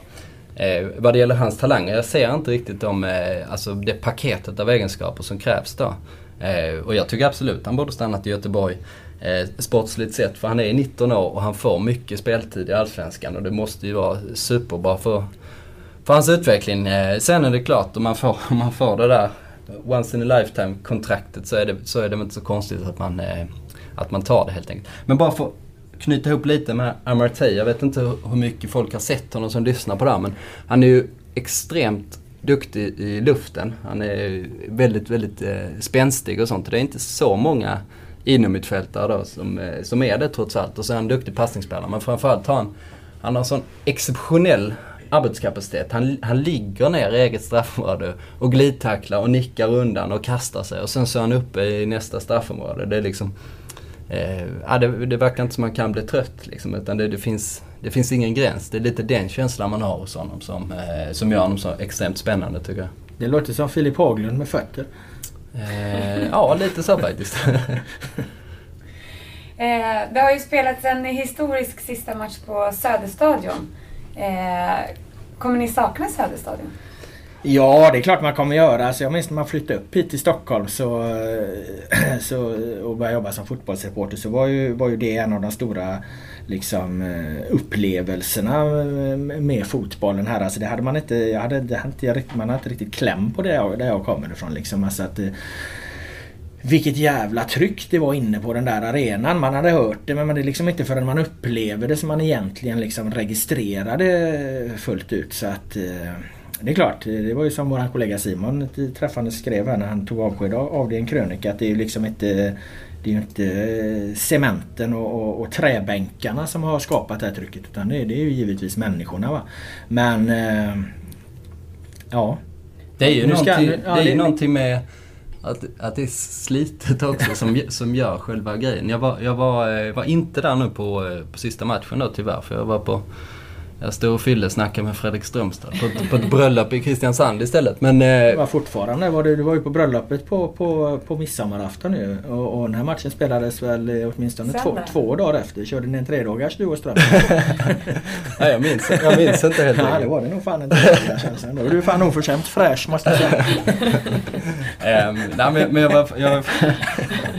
Eh, vad det gäller hans talanger. Jag ser inte riktigt de, eh, alltså det paketet av egenskaper som krävs då. Eh, och jag tycker absolut han borde stannat i Göteborg eh, sportsligt sett. För han är 19 år och han får mycket speltid i Allsvenskan och det måste ju vara superbra för, för hans utveckling. Eh, sen är det klart, om man får, <laughs> om man får det där once in a lifetime kontraktet så är det, så är det inte så konstigt att man, eh, att man tar det helt enkelt. Men bara för att knyta ihop lite med Amartey. Jag vet inte hur mycket folk har sett honom som lyssnar på det här men han är ju extremt duktig i luften. Han är väldigt, väldigt eh, spänstig och sånt. Det är inte så många inomhutfältare då som, eh, som är det trots allt. Och så är han en duktig passningsspelare. Men framförallt har han, han har sån exceptionell arbetskapacitet. Han, han ligger ner i eget straffområde och glidtacklar och nickar undan och kastar sig. Och sen så är han uppe i nästa straffområde. Det är liksom... Eh, det, det verkar inte som att man kan bli trött liksom, utan det, det, finns, det finns ingen gräns. Det är lite den känslan man har hos honom som, eh, som gör honom så extremt spännande tycker jag. Det låter som Filip Haglund med fötter. Eh, ja, lite så faktiskt. <laughs> Eh, det har ju spelats en historisk sista match på Söderstadion. Eh, kommer ni sakna Söderstadion? Ja, det är klart man kommer göra. Alltså jag minns när man flyttade upp hit till Stockholm så, <clears throat> så, och började jobba som fotbollsreporter så var ju, var ju det en av de stora liksom, eh, upplevelserna eh, med fotbollen här. Alltså det hade man inte, jag hade, det hade inte, man hade inte riktigt kläm på det där jag kommer ifrån. Liksom. Alltså att, eh, vilket jävla tryck det var inne på den där arenan. Man hade hört det men det är liksom inte förrän man upplever det som man egentligen liksom registrerade fullt ut. Så att det är klart, det var ju som vår kollega Simon träffande skrev här när han tog avsked av det i en krönika att det är liksom inte det är ju inte eh, cementen och, och, och, träbänkarna som har skapat det här trycket utan det är, det är ju givetvis människorna. Va? Men eh, ja. Det är ju någonting, det är ju någonting med att, att det är slitet också som, som gör själva grejen. Jag var, jag var, eh, var inte där nu på, på sista matchen då tyvärr för jag var på jag stod och fyllesnackade med Fredrik Strömstad på, på ett bröllop i Kristiansand istället. Men, eh, var fortfarande, var du, du var ju på bröllopet på, på, på midsommarafton nu. Och, och den här matchen spelades väl åtminstone två, två dagar efter. Körde ni en tredagars du och Strömstad? <laughs> ja, jag, minns, jag minns inte helt Ja, det var det nog fan en tredagars Då är du fan oförskämt fräsch måste jag säga. um, <laughs> nej, men, men jag var, jag,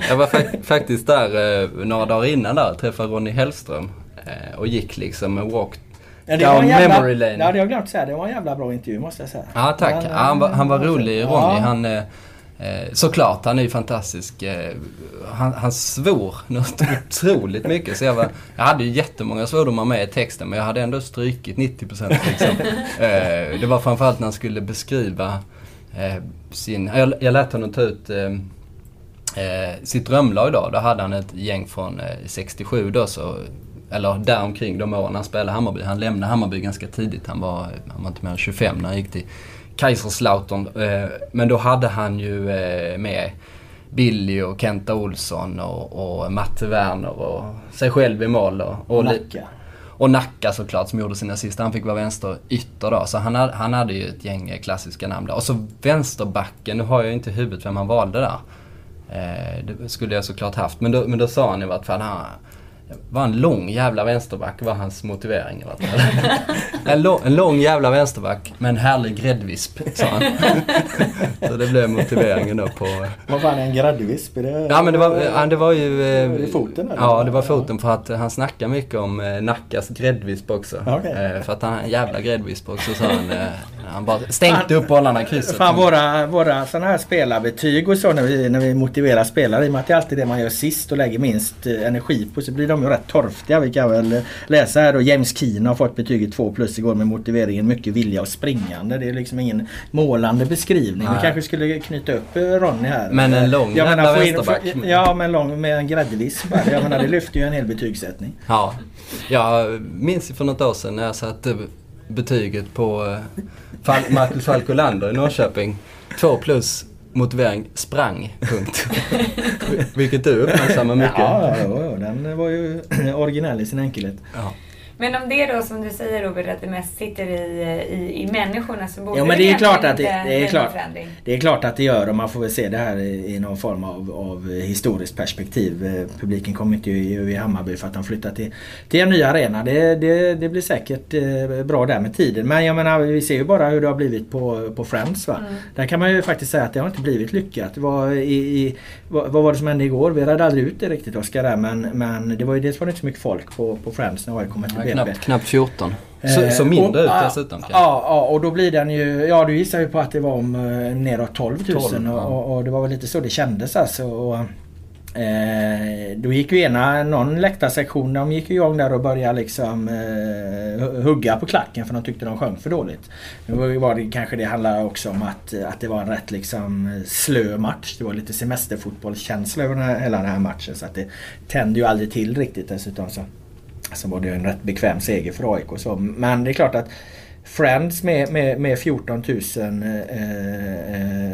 jag var faktiskt där eh, några dagar innan där träffade Ronny Hellström. Eh, och gick liksom en walk Ja, det var en jävla, memory lane. Ja, det har jag glömt säga. Det var en jävla bra intervju måste jag säga. Ja, tack. Men, han, var, han var rolig, Ronny. Ja. Han, eh, eh, såklart, han är ju fantastisk. Eh, han, han svor något <laughs> otroligt mycket. Så jag, var, jag hade ju jättemånga svordomar med i texten men jag hade ändå strykit 90% liksom. <laughs> eh, det var framförallt när han skulle beskriva sin... Jag, jag lät honom ta ut sitt drömlag då. Då hade han ett gäng från 67 då så eller däromkring de åren han spelade Hammarby. Han lämnade Hammarby ganska tidigt. Han var, han var inte mer än 25 när han gick till Kaiserslautern. Eh, men då hade han ju eh, med Billy och Kenta Olsson och, och Matte Werner och sig själv i mål. Och, och Nacka. Och Nacka såklart som gjorde sina sista. Han fick vara vänster ytter då. Så han hade, han hade ju ett gäng klassiska namn där. Och så vänsterbacken, nu har jag inte i huvudet vem han valde där. Eh, det skulle jag såklart haft. Men då, men då sa han i vart fall, han, var en lång jävla vänsterback var hans motivering i alla fall. en, lång, en lång jävla vänsterback med en härlig gräddvisp, sa han. <laughs> så det blev motiveringen då på... Vad fan är en gräddvisp? Det, ja men det var, ja, det var ju... Eh, foten eller? Ja, det var foten för att han snackar mycket om eh, Nackas gräddvisp också. Okay. Eh, för att han har en jävla gräddvisp också, sa han. Han bara stänkte upp bollarna i krysset. Fan våra, våra sådana här spelarbetyg och så när vi, när vi motiverar spelare, i och med att det är alltid det man gör sist och lägger minst energi på, så blir de de är rätt torftiga. Vi kan väl läsa här då. James Keen har fått betyget 2 plus igår med motiveringen mycket vilja och springande. Det är liksom ingen målande beskrivning. Nej. Vi kanske skulle knyta upp eh, Ronny här. Men en lång jag menar, vänsterback. Ja, men lång med en gräddvisp. Jag menar det lyfter ju en hel betygssättning. Ja. Jag minns för något år sedan när jag satte betyget på eh, Marcus Falk i Norrköping. 2 plus motivering sprang, punkt. <laughs> Vilket du uppmärksammar mycket. Ja, ja, den var ju <clears throat> originell i sin enkelhet. Ja. Men om det då som du säger Robert att det mest sitter i, i, i människorna så borde ja, men det, är klart att det, det är klart, det är klart att det gör och man får väl se det här i, i någon form av, av historiskt perspektiv. Eh, publiken kommer inte ju i Hammarby för att de flyttar till, till en ny arena. Det, det, det blir säkert eh, bra där med tiden. Men jag menar vi ser ju bara hur det har blivit på, på Friends. Va? Mm. Där kan man ju faktiskt säga att det har inte blivit lyckat. Var i, i, vad, vad var det som hände igår? Vi redde aldrig ut det riktigt Oskar men, men det var ju dels var det inte så mycket folk på, på Friends när jag kom till knappt, knappt 14. Så, så mindre ut dessutom kanske. Ja, ja, och då blir den ju... Ja, du gissar ju på att det var om eh, neråt 12 000 12, och, och, och, det var väl lite så det kändes alltså. Och, Eh, då gick ju ena, någon läktarsektion, de gick igång där och började liksom eh, hugga på klacken för de tyckte de sjöng för dåligt. Nu var det kanske det handlade också om att, att det var en rätt liksom slö match. Det var lite semesterfotbollskänsla över den här, hela den här matchen så att det tände ju aldrig till riktigt dessutom. Så, så var det en rätt bekväm seger för AIK. Så. Men det är klart att Friends med, med, med 14 000 eh,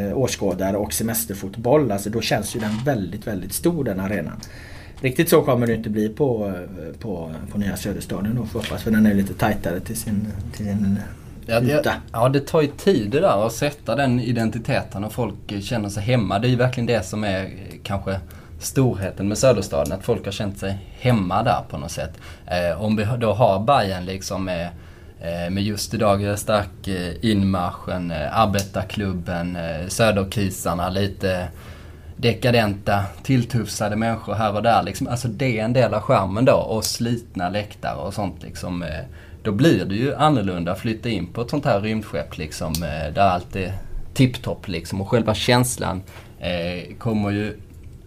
eh, åskådare och semesterfotboll. Alltså då känns ju den väldigt, väldigt stor den arenan. Riktigt så kommer det inte bli på, på, på nya Söderstadion då får hoppas. För den är lite tajtare till sin, till sin Ja det, ja, det tar ju tid det där att sätta den identiteten och folk känner sig hemma. Det är ju verkligen det som är kanske storheten med Söderstaden. Att folk har känt sig hemma där på något sätt. Eh, om vi då har Bayern liksom med Eh, med just idag stark eh, inmarschen, eh, arbetarklubben, eh, söderkisarna, lite dekadenta, tilltufsade människor här och där. Liksom. Alltså det är en del av skärmen då och slitna läktare och sånt liksom. Eh. Då blir det ju annorlunda att flytta in på ett sånt här rymdskepp liksom eh, där allt är tipptopp liksom och själva känslan kommer ju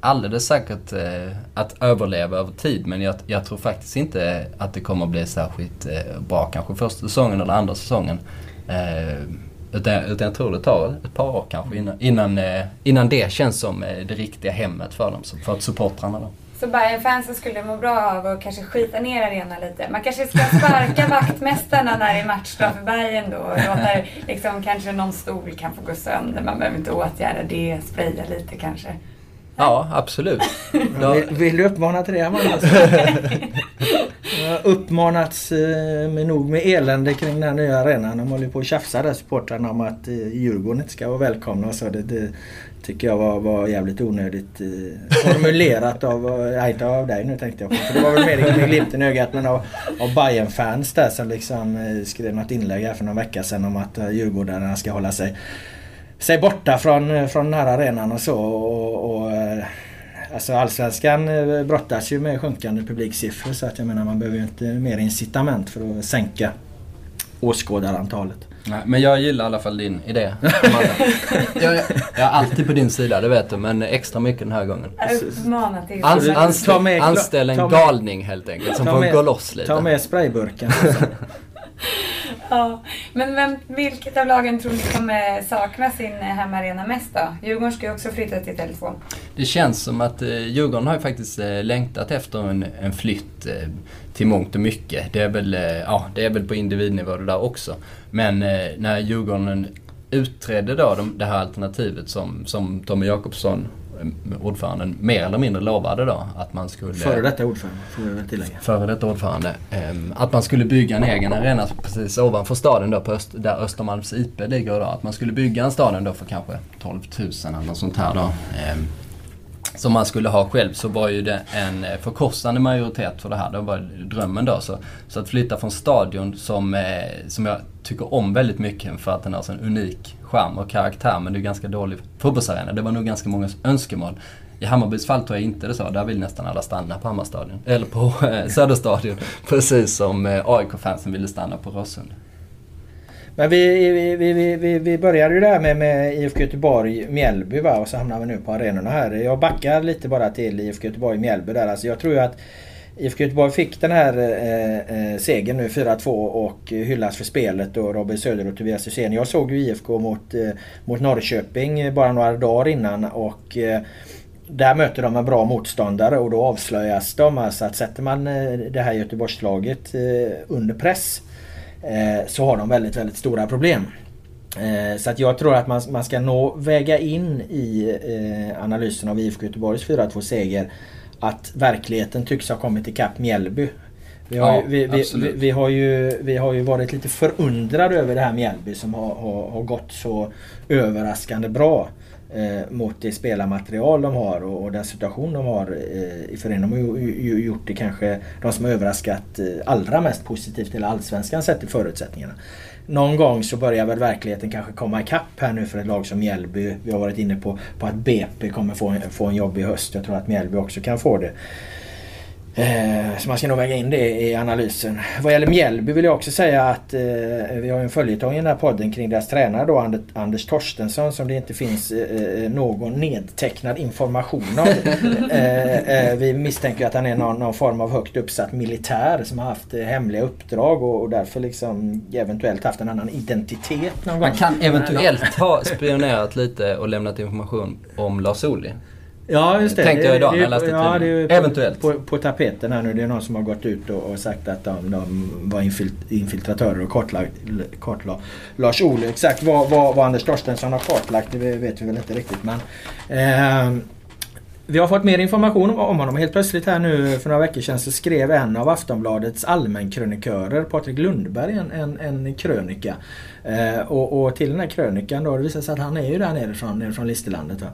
alldeles säkert eh, att överleva över tid men jag, jag, tror faktiskt inte att det kommer bli särskilt eh, bra kanske första säsongen eller andra säsongen. Eh, utan, utan jag tror det tar ett par år kanske innan, innan, eh, innan det känns som eh, det riktiga hemmet för dem, för supportrarna. Då. Så Bayern-fansen skulle må bra av att kanske skita ner arenan lite. Man kanske ska sparka <laughs> vaktmästarna när det är matchdag för Bayern då och låta liksom, kanske någon stol kan få gå sönder. Man behöver inte åtgärda det, spraya lite kanske. Ja, absolut. <laughs> Då... Vill, vill, du uppmana till det Amanda? <laughs> Jag har uppmanats eh, med nog med elände kring den nya arenan. De håller på att tjafsa där supportrarna om att eh, Djurgården inte ska vara välkomna. Så det, det tycker jag var, var jävligt onödigt eh, formulerat av, nej inte av dig nu tänkte jag på. För det var väl mer med glimten i ögat men av, av bayern fans där som liksom skrev något inlägg här för någon vecka sedan om att Djurgårdarna ska hålla sig sig borta från, från den här arenan och så. Och, och, eh, alltså allsvenskan eh, brottas ju med sjunkande publiksiffror så att jag menar man behöver ju inte mer incitament för att sänka åskådarantalet. Nej, men jag gillar i alla fall din idé. <laughs> jag, jag, är alltid på din sida, det vet du. Men extra mycket den här gången. Ans, anställ, anställ en galning helt enkelt som får gå loss lite. Ta med sprayburken. <laughs> ja. Men vem, vilket av lagen tror ni kommer sakna sin eh, hemmaarena mest då? Djurgården ska ju också flytta till Tele2. Det känns som att eh, Djurgården har ju faktiskt eh, längtat efter en, en flytt eh, till mångt och mycket. Det är, väl, eh, ja, det är väl på individnivå det där också. Men eh, när Djurgården utredde då de, det här alternativet som, som Tommy Jakobsson ordföranden mer eller mindre lovade då att man skulle... Före detta ordförande får vi väl tillägga. Före detta ordförande. Um, att man skulle bygga en egen arena precis ovanför staden då, på Öst, där Östermalms IP ligger då. Att man skulle bygga en staden då för kanske 12 000 eller något sånt här då. Um, som man skulle ha själv så var ju det en eh, förkostande majoritet för det här. Det var drömmen då. Så, så att flytta från stadion som, eh, som jag tycker om väldigt mycket för att den har en unik charm och karaktär men det är ganska dålig fotbollsarena. Det var nog ganska många önskemål. I Hammarbys fall tror jag inte det så. Där vill nästan alla stanna på Hammarstadion. Eller på eh, <laughs> Söderstadion. Precis som eh, AIK-fansen ville stanna på Råsunda. Men vi, vi, vi, vi, vi började ju där med, med IFK Göteborg Mjällby va? och så hamnar vi nu på arenorna här. Jag backar lite bara till IFK Göteborg Mjällby där. Alltså jag tror ju att IFK Göteborg fick den här eh, eh segern nu 4-2 och hyllas för spelet och Robin Söder och Tobias Hysén. Jag såg ju IFK mot, eh, mot Norrköping bara några dagar innan och eh, där möter de en bra motståndare och då avslöjas de. Alltså att sätter man eh, det här Göteborgslaget eh, under press Eh, så har de väldigt, väldigt stora problem. Eh, så att jag tror att man, man ska nå väga in i eh, analysen av IFK Göteborgs 4-2 seger att verkligheten tycks ha kommit ikapp Mjällby. Vi har, ja, ju, vi, vi, vi, har ju, vi har ju varit lite förundrade över det här Mjällby som har, har, har gått så överraskande bra eh, mot det spelarmaterial de har och, och den situation de har eh, i föreningen. De har ju, ju, gjort det kanske de som har överraskat eh, allra mest positivt till allsvenskan sett till förutsättningarna. Någon gång så börjar väl verkligheten kanske komma ikapp här nu för ett lag som Mjällby. Vi har varit inne på, på att BP kommer få en, få en jobbig höst. Jag tror att Mjällby också kan få det. Eh, så man ska nog väga in det i analysen. Vad gäller Mjällby vill jag också säga att eh, vi har en följetong i den här podden kring deras tränare då Anders, Anders Torstensson som det inte finns eh, eh någon nedtecknad information om. <laughs> Eh, eh, vi misstänker att han är någon, någon, form av högt uppsatt militär som har haft hemliga uppdrag och, och därför liksom eventuellt haft en annan identitet någon gång. Han kan eventuellt ha spionerat lite och lämnat information om Lars Ohly. Ja, just det. Tänkte jag idag när jag läste ja, det är på, Eventuellt. På, på, tapeten här nu. Det är någon som har gått ut och, och sagt att de, de var infilt, infiltratörer och kartlagt Lars Ohly. Exakt vad, vad, vad Anders Torstensson har kartlagt det vet vi väl inte riktigt. Men, eh, vi har fått mer information om honom. Helt plötsligt här nu för några veckor sedan så skrev en av Aftonbladets allmänkrönikörer, Patrik Lundberg, en, en, en krönika. Eh, och, och, till den här krönikan då, det visar sig att han är ju där nerifrån, nerifrån Listerlandet. Eh,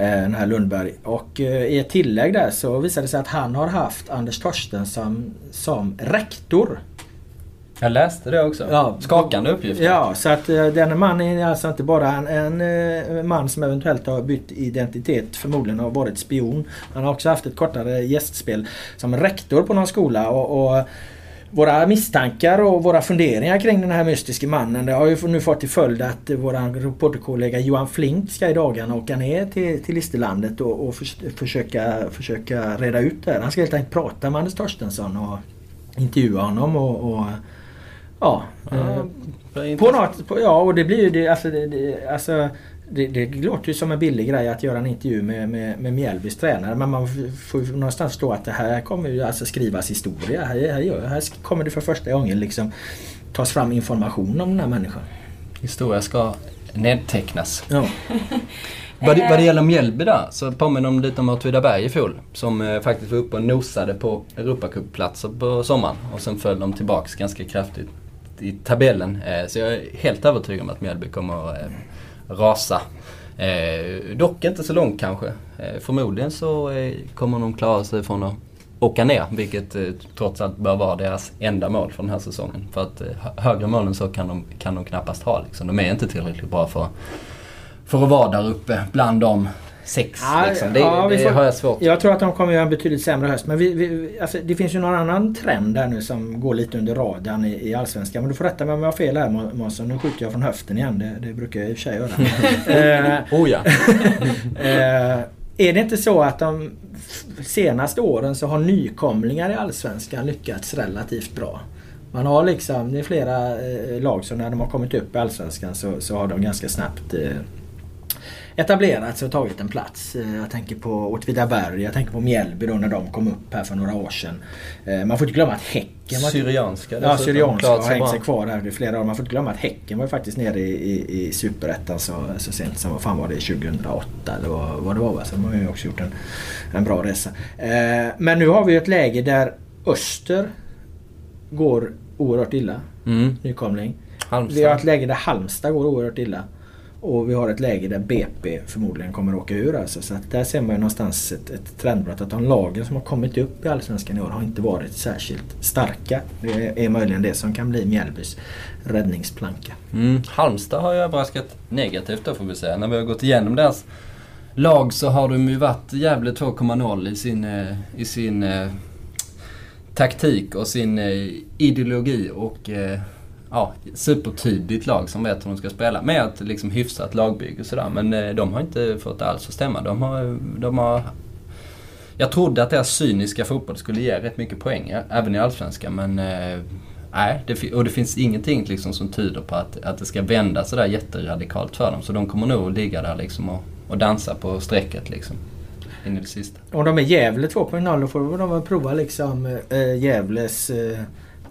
den här Lundberg. Och eh, i ett tillägg där så visar det sig att han har haft Anders Torstensson som rektor jag läste det också. Ja, Skakande uppgifter. Ja, så att uh, denne man är alltså inte bara en, en uh, man som eventuellt har bytt identitet, förmodligen har varit spion. Han har också haft ett kortare gästspel som rektor på någon skola. och, och våra misstankar och våra funderingar kring den här mystiska mannen det har ju nu fått till följd att vår reporterkollega Johan Flink ska i dagarna åka ner till, till Listerlandet och, och för, försöka, försöka reda ut det här. Han ska helt enkelt prata med Anders Torstensson och intervjua honom och, och Ja. ja eh, på något, på, ja och det blir ju det, alltså, det, det, alltså det, det låter ju som en billig grej att göra en intervju med, med, med Mjällbys tränare men man får ju någonstans förstå att det här kommer ju alltså skrivas historia. Här, här, här kommer det för första gången liksom tas fram information om den här människan. Historia ska nedtecknas. Ja. <laughs> vad, det, vad det gäller Mjällby där så påminner de lite om Åtvidaberg i fjol. Som eh, faktiskt var uppe och nosade på Europacuppplatser på sommaren och sen föll de tillbaks ganska kraftigt i tabellen. Eh, så jag är helt övertygad om att Mjällby kommer att eh, rasa. Eh, dock inte så långt kanske. Eh, förmodligen så eh, kommer de klara sig från att åka ner, vilket eh, trots allt bör vara deras enda mål för den här säsongen. För att högre mål än så kan de, kan de knappast ha. Liksom. De är inte tillräckligt bra för, för att vara där uppe bland de sex. Ja, liksom. Det, ja, det får, har jag svårt. Jag tror att de kommer göra en betydligt sämre höst. Men vi, vi, alltså, det finns ju någon annan trend där nu som går lite under radarn i, i Allsvenskan. Men du får rätta mig om jag har fel här Månsson. Nu skjuter jag från höften igen. Det, det brukar jag i och för sig göra. <laughs> eh, oh ja. <laughs> eh, är det inte så att de senaste åren så har nykomlingar i Allsvenskan lyckats relativt bra? Man har liksom, det är flera eh, lag som när de har kommit upp i Allsvenskan så, så har de ganska snabbt eh, etablerat sig och tagit en plats. Eh, jag tänker på Åtvidaberg, jag tänker på Mjällby då när de kom upp här för några år sedan. Eh, man får inte glömma att Häcken var... Syrianska Ja, Syrianska har hängt sig kvar här i flera år. Man får inte glömma att Häcken var faktiskt nere i, i, i Superettan så, så sent som, vad fan var det, 2008 eller vad, vad det var. Va? Så de har ju också gjort en, en bra resa. Eh, men nu har vi ett läge där Öster går oerhört illa. Mm. Nykomling. Halmstad. Vi har ett läge där Halmstad går oerhört illa. Och vi har ett läge där BP förmodligen kommer åka ur. Alltså. Så att där ser man ju någonstans ett, ett trendbrott. Att de lagen som har kommit upp i Allsvenskan i år har inte varit särskilt starka. Det är möjligen det som kan bli Mjällbys räddningsplanka. Mm. Halmstad har ju överraskat negativt då får vi säga. När vi har gått igenom deras lag så har de ju varit Gävle 2.0 i sin, eh, i sin eh, taktik och sin eh, ideologi. och eh, ja, supertydligt lag som vet hur de ska spela. Med ett liksom hyfsat lagbygge och sådär. Men eh, de har inte fått det alls att stämma. De har, de har jag trodde att deras cyniska fotboll skulle ge rätt mycket poäng, även i Allsvenskan. Men eh, nej, det, och det finns ingenting liksom som tyder på att, att det ska vända sådär jätteradikalt för dem. Så de kommer nog att ligga där liksom och, och dansa på strecket liksom. In i det sista. Om de är Gävle 2.0 då får de väl prova liksom äh, Gävles äh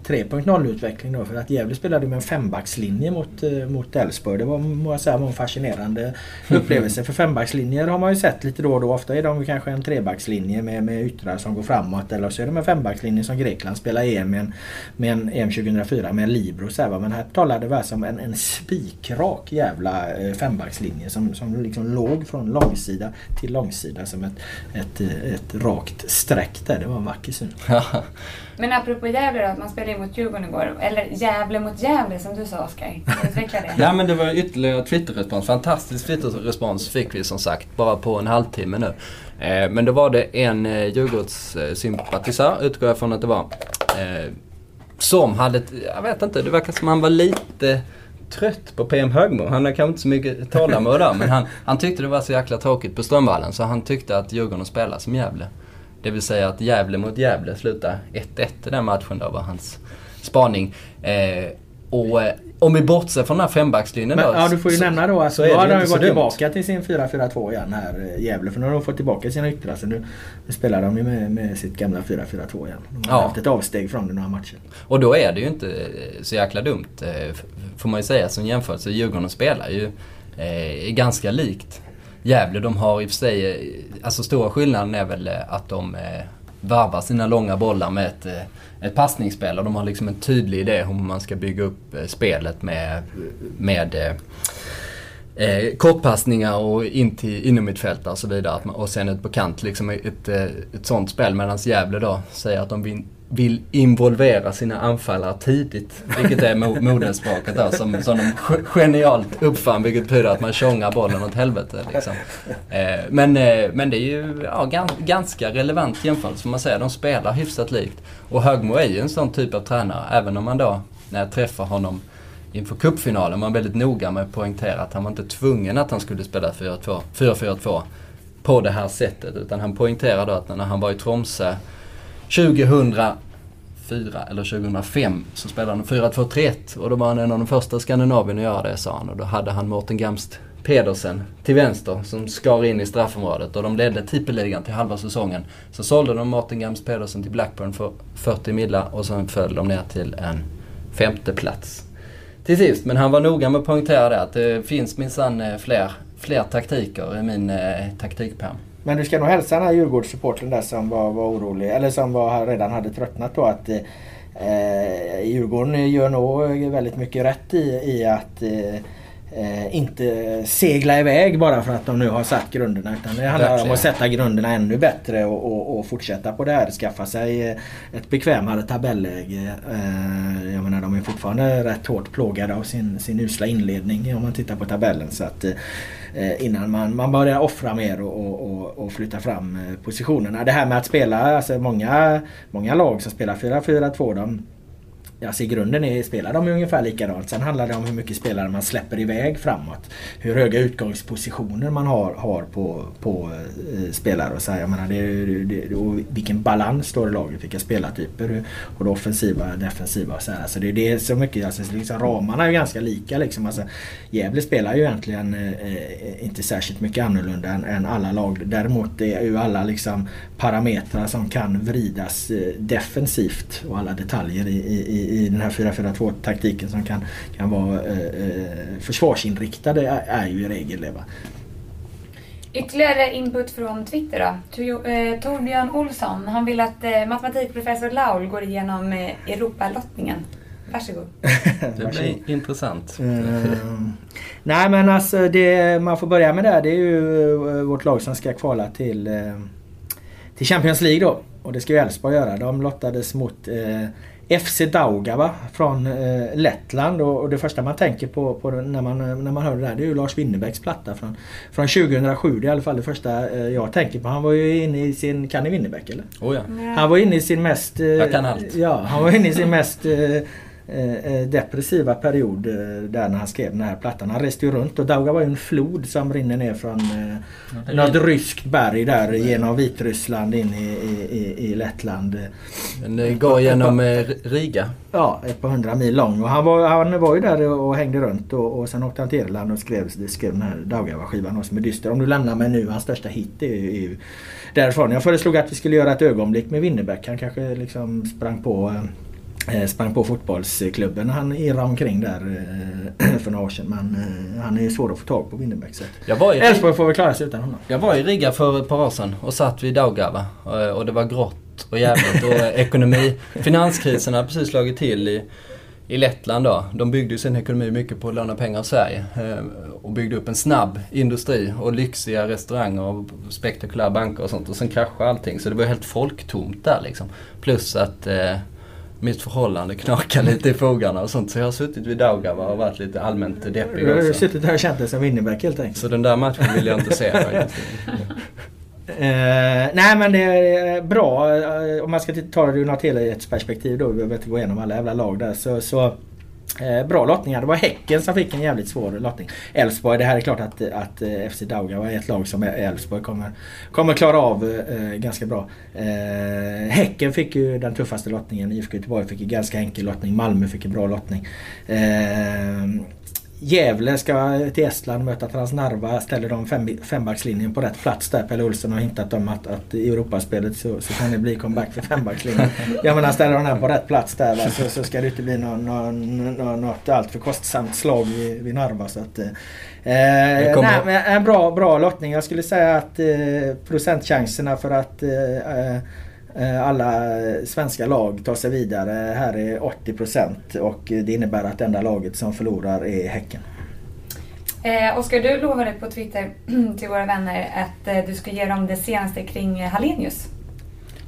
3.0 utveckling då för att Gävle spelade med en fembackslinje mot, eh, mot Elfsborg. Det var, må jag säga, var en fascinerande upplevelse. för fembackslinjer har man ju sett lite då och då. Ofta är de kanske en trebackslinje med, med yttrar som går framåt eller så är de en fembackslinje som Grekland spelar EM med en, med en EM 2004 med en Libro. Så här, Men här talade vi alltså om en, en spikrak jävla eh, fembackslinje som, som liksom låg från långsida till långsida som ett, ett, ett rakt streck där. Det var en vacker syn. <laughs> Men apropå Gävle då, man spelade ju mot Djurgården igår. Eller Gävle mot Gävle som du sa Oskar. Utveckla det. <laughs> ja men det var ytterligare Twitterrespons. Fantastisk Twitterrespons fick vi som sagt bara på en halvtimme nu. Eh, men då var det en eh, Djurgårdssympatisör, utgår jag från att det var. Eh, som hade, jag vet inte, det verkar som han var lite trött på PM Högmo. Han har kanske inte så mycket tålamod där men han, han tyckte det var så jäkla tråkigt på Strömvallen så han tyckte att Djurgården spelade som Gävle. Det vill säga att Gävle mot Gävle slutar 1-1 i den matchen då var hans spaning. Eh, och eh, om vi bortser från den här fembackslinjen då. ja, du får ju så, nämna då att så då är det har de ju gått tillbaka till sin 4-4-2 igen här eh, Gävle. För nu har de fått tillbaka sina yttrar. Så nu, nu spelar de ju med, med sitt gamla 4-4-2 igen. De har Ja. haft ett avsteg från det några matcher. Och då är det ju inte eh, så jäkla dumt, får man ju säga som jämförelse. Djurgården spelar ju eh, ganska likt Gävle. De har i och för sig, eh, alltså stora skillnaden är väl eh, att de eh, varvar sina långa bollar med ett, ett passningsspel och de har liksom en tydlig idé hur man ska bygga upp spelet med, med eh, kortpassningar och in till innermittfältare och så vidare. Man, och sen ut på kant, liksom ett, eh, ett sånt spel. Medan Gävle då säger att de vill, vill involvera sina anfallare tidigt. Vilket är mo- modespråket där som, som de genialt uppfann. Vilket betyder att man tjongar bollen åt helvete. Liksom. Eh, men, eh, men det är ju ja, gan, ganska relevant jämförelse får man säga. De spelar hyfsat likt. Och Högmo är ju en sån typ av tränare. Även om man då, när jag träffar honom inför cupfinalen var han väldigt noga med att poängtera att han var inte tvungen att han skulle spela 4-4-2 på det här sättet. Utan han poängterade att när han var i Tromsö 2004 eller 2005 så spelade han 4-2-3-1 och då var han en av de första skandinavierna att göra det sa han. Och då hade han Mårten Gamst Pedersen till vänster som skar in i straffområdet och de ledde tippeligan till halva säsongen. Så sålde de Mårten Gamst Pedersen till Blackburn för 40 millar och sen föll de ner till en femte plats till sist. Men han var noga med att poängtera det att det finns minsann eh, fler, fler taktiker i min eh, taktikpärm. Men du ska nog hälsa den här Djurgårdssupporten där som var, var orolig, eller som var, redan hade tröttnat då att eh, eh Djurgården gör nog väldigt mycket rätt i, i att eh, eh, inte segla iväg bara för att de nu har satt grunderna. Utan det handlar om Verkligen. att sätta grunderna ännu bättre och, och, och fortsätta på det här. Skaffa sig eh, ett bekvämare tabelläge. Eh, jag menar de är fortfarande rätt hårt plågade av sin, sin usla inledning om man tittar på tabellen. Så att, eh, innan man, man börjar offra mer och, och, och, flytta fram eh, positionerna. Det här med att spela, alltså många, många lag som spelar 4-4-2 de Alltså i grunden är, spelar de ungefär likadant. Sen handlar det om hur mycket spelare man släpper iväg framåt. Hur höga utgångspositioner man har, har på, på eh, spelare. Och så här, jag menar, det, det, och vilken balans står i laget. Vilka spelartyper. Och det offensiva, defensiva och så här. Alltså det, det är så mycket. Alltså liksom, ramarna är ju ganska lika. Liksom. Alltså, Gävle spelar ju egentligen eh, eh, inte särskilt mycket annorlunda än, än alla lag. Däremot är ju alla liksom parametrar som kan vridas eh, defensivt och alla detaljer i, i, i den här 4-4-2 taktiken som kan, kan vara eh, eh, försvarsinriktade är, är ju i regel det. Va? Ytterligare input från Twitter då. Tor- eh, Torbjörn Olsson, han vill att eh, matematikprofessor Laul går igenom Europalottningen. Varsågod. <laughs> Det blir intressant. Ehm, nej men alltså det man får börja med där det är ju vårt lag som ska kvala till, till Champions League då. Och det ska ju Elfsborg göra. De lottades mot eh, FC Daugava från eh, Lettland och, och det första man tänker på, på när, man, när man hör det där det är ju Lars Winnerbäcks platta från, från 2007. Det är i alla fall det första eh, jag tänker på. Han var ju inne i sin... Kan ni Winnerbäck eller? Oh ja. Han var inne i sin mest... eh, Jag kan allt. Ja, han var inne i sin mest eh, eh, depressiva period eh, där när han skrev den här plattan. Han reste ju runt och Dauga var ju en flod som rinner ner från eh, något ryskt berg där genom Vitryssland in i, i, i, Lettland. Den eh, går genom eh, Riga. Ja, ett par hundra mil lång. Och han, var, han var ju där och hängde runt och, och sen åkte han till Irland och skrev, skrev den här Daugava-skivan som är dyster. Om du lämnar mig nu, hans största hit är ju, är ju därifrån. Jag föreslog att vi skulle göra ett ögonblick med Winnerbäck. Han kanske liksom sprang på eh, sprang på fotbollsklubben han irrade omkring där eh, <clears throat> för några år sedan. Men eh, han är svår att få tag på Winnerbäck. Elfsborg får väl klara sig utan honom. jag var i Riga för ett par år sedan och satt vid Daugava och, det var grått och jävligt och <laughs> ekonomi, finanskrisen hade precis slagit till i, i Lettland då. De byggde sin ekonomi mycket på att låna pengar av Sverige eh, och byggde upp en snabb industri och lyxiga restauranger och spektakulära banker och sånt och sen kraschade allting så det var helt folktomt där liksom. Plus att eh, mitt förhållande knakar lite i fogarna och sånt. Så jag har suttit vid Daugava och varit lite allmänt deppig Du har också. suttit här och känt dig som Winnerbäck helt enkelt. Så den där matchen vill jag inte se <laughs> faktiskt. Eh, nej men det är bra eh, om man ska ta det ur något helhetsperspektiv då. Vi behöver inte gå igenom alla jävla lag där. Så, så eh, bra lottningar. Det var Häcken som fick en jävligt svår lottning. Elfsborg, det här är klart att, att eh, FC Daugava är ett lag som Elfsborg kommer, kommer klara av eh, eh, ganska bra. Eh, häcken fick ju den tuffaste lottningen. IFK Göteborg fick en ganska enkel lottning. Malmö fick en bra lottning. Eh, Gävle ska till Estland möta Transnarva. Ställer de fem, fembackslinjen på rätt plats där. Pelle Olsson har hintat om att, att i Europaspelet så, så kan det bli comeback för fembackslinjen. Jag menar ställer de den på rätt plats där va, så, så ska det inte bli någon, någon, någon, något alltför kostsamt slag vid, vid Narva. Så att, eh, nej, men en bra, bra lottning. Jag skulle säga att eh, procentchanserna för att eh, eh, alla svenska lag tar sig vidare. Här är 80% och det innebär att enda laget som förlorar är Häcken. Eh, Oskar, du lovade på Twitter <clears throat> till våra vänner att eh, du ska ge dem det senaste kring eh, Hallenius.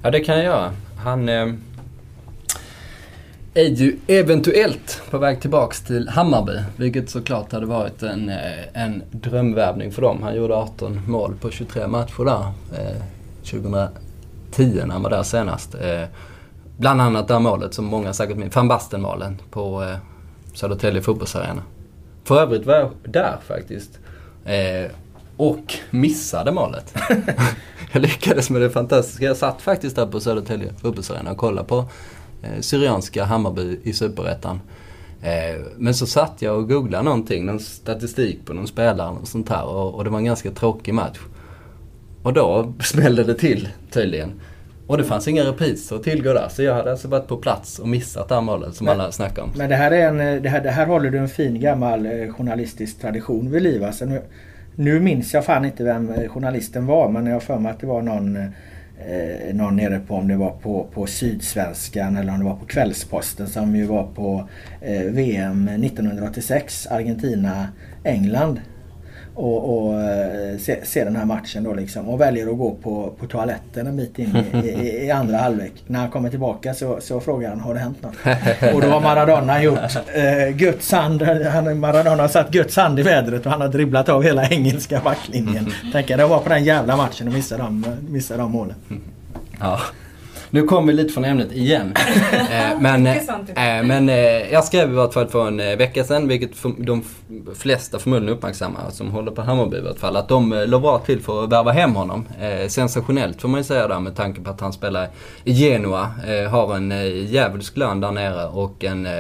Ja, det kan jag göra. Han eh, är ju eventuellt på väg tillbaks till Hammarby. Vilket såklart hade varit en, eh, en drömvärvning för dem. Han gjorde 18 mål på 23 matcher där. Eh, 2010 när han var där senast. Eh, bland annat det här målet som många säkert minns. Van Basten-målen på eh, Södertälje fotbollsarena. För övrigt var jag där faktiskt. Eh, och missade målet. <laughs> jag lyckades med det fantastiska. Jag satt faktiskt där på Södertälje fotbollsarena och kollade på eh, Syrianska Hammarby i Superettan. Eh, men så satt jag och googlade någonting, någon statistik på någon spelare och sånt här och, och det var en ganska tråkig match. Och då smällde det till tydligen. Och det fanns inga repriser att tillgå där. Så jag hade alltså varit på plats och missat det här målet som Men- alla snackar om. Men det här, är en, det, här, det här håller du en fin gammal eh, journalistisk tradition vid liv. Alltså nu, nu minns jag fan inte vem eh, journalisten var men jag har för mig att det var någon, eh, någon nere på om det var på, på Sydsvenskan eller om det var på Kvällsposten som ju var på eh, VM 1986, Argentina-England. Och, och eh, se, se den här matchen då liksom och väljer att gå på, på toaletten en bit in i, i, i andra halvlek. När han kommer tillbaka så, så frågar han har det hänt något? <laughs> Och då har Maradona gjort eh, Guds hand. Han, Maradona har satt Guds hand i vädret och han har dribblat av hela engelska backlinjen. <laughs> Tänker det var på den jävla matchen och missade de, missade de målen. Ja. Nu kommer vi lite från ämnet igen. <laughs> Eh, men sånt eh, men eh, jag skrev i vart fall för en eh, vecka sedan, vilket de flesta förmodligen uppmärksammar som håller på Hammarby i vart fall, att de eh, låg bra till för att värva hem honom. Eh, sensationellt får man ju säga där med tanke på att han spelar i Genua, eh, har en eh, djävulsk lön där nere och en eh,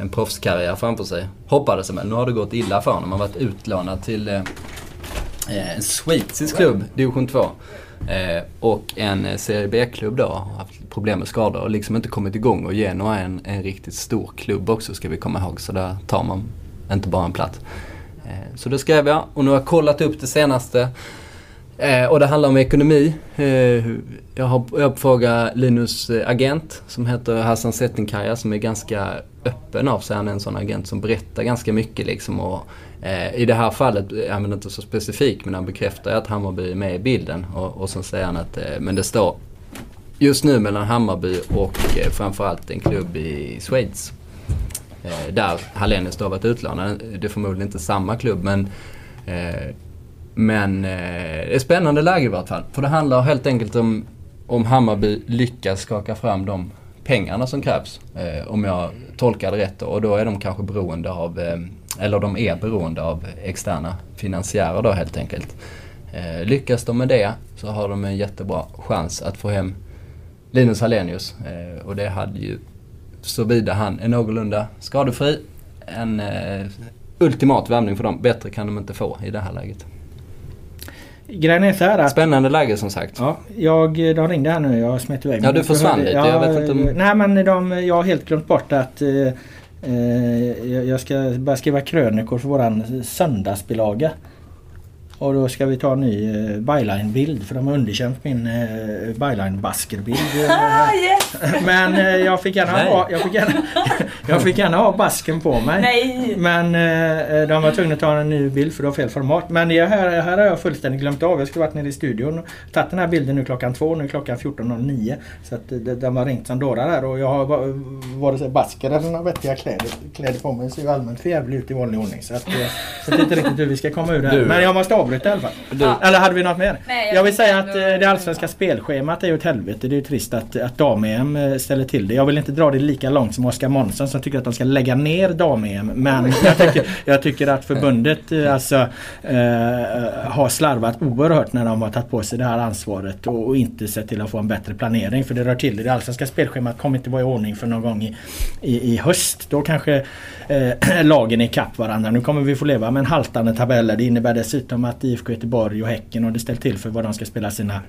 en proffskarriär framför sig. Hoppades väl. Nu har det gått illa för honom. Han har varit utlånad till eh, eh, en schweizisk klubb, division 2. Eh, och en eh, Serie B-klubb då har haft problem med skador och liksom inte kommit igång. Och Genoa är en, en riktigt stor klubb också ska vi komma ihåg. Så där tar man inte bara en plats. Eh, så det skrev jag och nu har jag kollat upp det senaste. Eh, och det handlar om ekonomi. Eh, jag har jag frågat Linus eh, agent som heter Hassan Settinkaya som är ganska öppen av sig. Han är en sån agent som berättar ganska mycket liksom. Och, eh, I det här fallet eh, är väl inte så specifik men han bekräftar att Hammarby är med i bilden. Och, och så säger han att eh, men det står just nu mellan Hammarby och eh, framförallt en klubb i Schweiz. Eh, där Hallenius då har varit utlånad. Det är förmodligen inte samma klubb men eh, men det är ett spännande läge i vart fall. För det handlar helt enkelt om om Hammarby lyckas skaka fram de pengarna som krävs. Eh, om jag tolkar det rätt. Och då är de kanske beroende av, eh, eller de är beroende av externa finansiärer då helt enkelt. Eh, lyckas de med det så har de en jättebra chans att få hem Linus Hallenius. Eh, och det hade ju, såvida han är någorlunda skadefri, en eh, ultimat värvning för dem. Bättre kan de inte få i det här läget. Grejen är så här att Spännande läge som sagt. Ja, jag, de ringde här nu. Jag smet iväg. Ja, du försvann lite. Jag vet inte om- Nej, men de, jag har helt glömt bort att eh, jag jag ska börja skriva krönikor för våran söndagsbilaga. Och då ska vi ta en ny eh, byline-bild för de har underkänt min eh, byline-baskerbild. <laughs> Ah, yes! Men eh, jag fick gärna ha, jag fick gärna, <laughs> Jag fick gärna ha basken på mig. Nej! Men eh, de var tvungna att ta en ny bild för det var fel format. Men jag, här, här har jag fullständigt glömt av. Jag skulle varit nere i studion och tagit den här bilden nu klockan två. Nu är klockan 14.09. Så att de, de har ringt som dårar här och jag har vare sig basken eller några vettiga kläder, kläder på mig. Ser ju allmänt för ut i vanlig ordning. Så, att, eh, så jag vet inte riktigt hur vi ska komma ur det här. Men jag måste avbryta i alla fall. Du. Eller hade vi något mer? Nej, jag, jag vill säga att eh, det allsvenska spelschemat är ju ett helvete. Det är ju trist att, att dam-EM eh, ställer till det. Jag vill inte dra det lika långt som Oskar Månsson som tycker att de ska lägga ner dam-EM. Men jag tycker, jag tycker att förbundet eh, alltså, eh, har slarvat oerhört när de har tagit på sig det här ansvaret och, och inte sett till att få en bättre planering. För det rör till det. Det allsvenska spelschemat kommer inte vara i ordning för någon gång i, i, i höst. Då kanske eh, <clears throat> lagen är ikapp varandra. Nu kommer vi få leva med en haltande tabell. Det innebär dessutom att IFK Göteborg och Häcken har det ställt till för vad de ska spela sina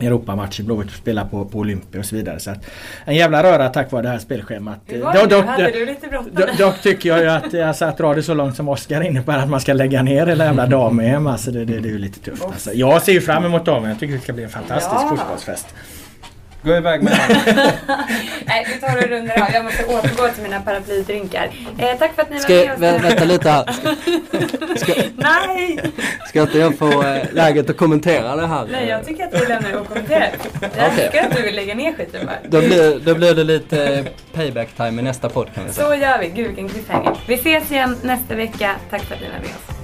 Europamatcher, Blåvitt spelar på, på Olympia och så vidare. Så att, en jävla röra tack vare det här spelschemat. Hur var det dock, Hade du lite bråttom? Dock tycker jag ju att, alltså, att dra det så långt som Oskar innebär att man ska lägga ner hela jävla dam-EM. Alltså det, det, det är ju lite tufft. Alltså. Jag ser ju fram emot dam Jag tycker det ska bli en fantastisk ja. fotbollsfest. Gå iväg med <laughs> Nej, vi tar och rundar av. Jag måste återgå till mina paraplydrinkar. Eh, tack för att ni ska, var med oss. Vä vänta lite här. <laughs> Ska, Nej! Ska inte jag få äh, läget att kommentera det här? Nej, jag tycker att du lämnar det okommenterat. <laughs> Jag okay. älskar att du vill lägga ner skiten bara. Då blir, då blir det lite eh, payback time i nästa podd kan vi säga. Så gör vi. Gud vilken cliffhanger. Vi ses igen nästa vecka. Tack för att ni var med oss.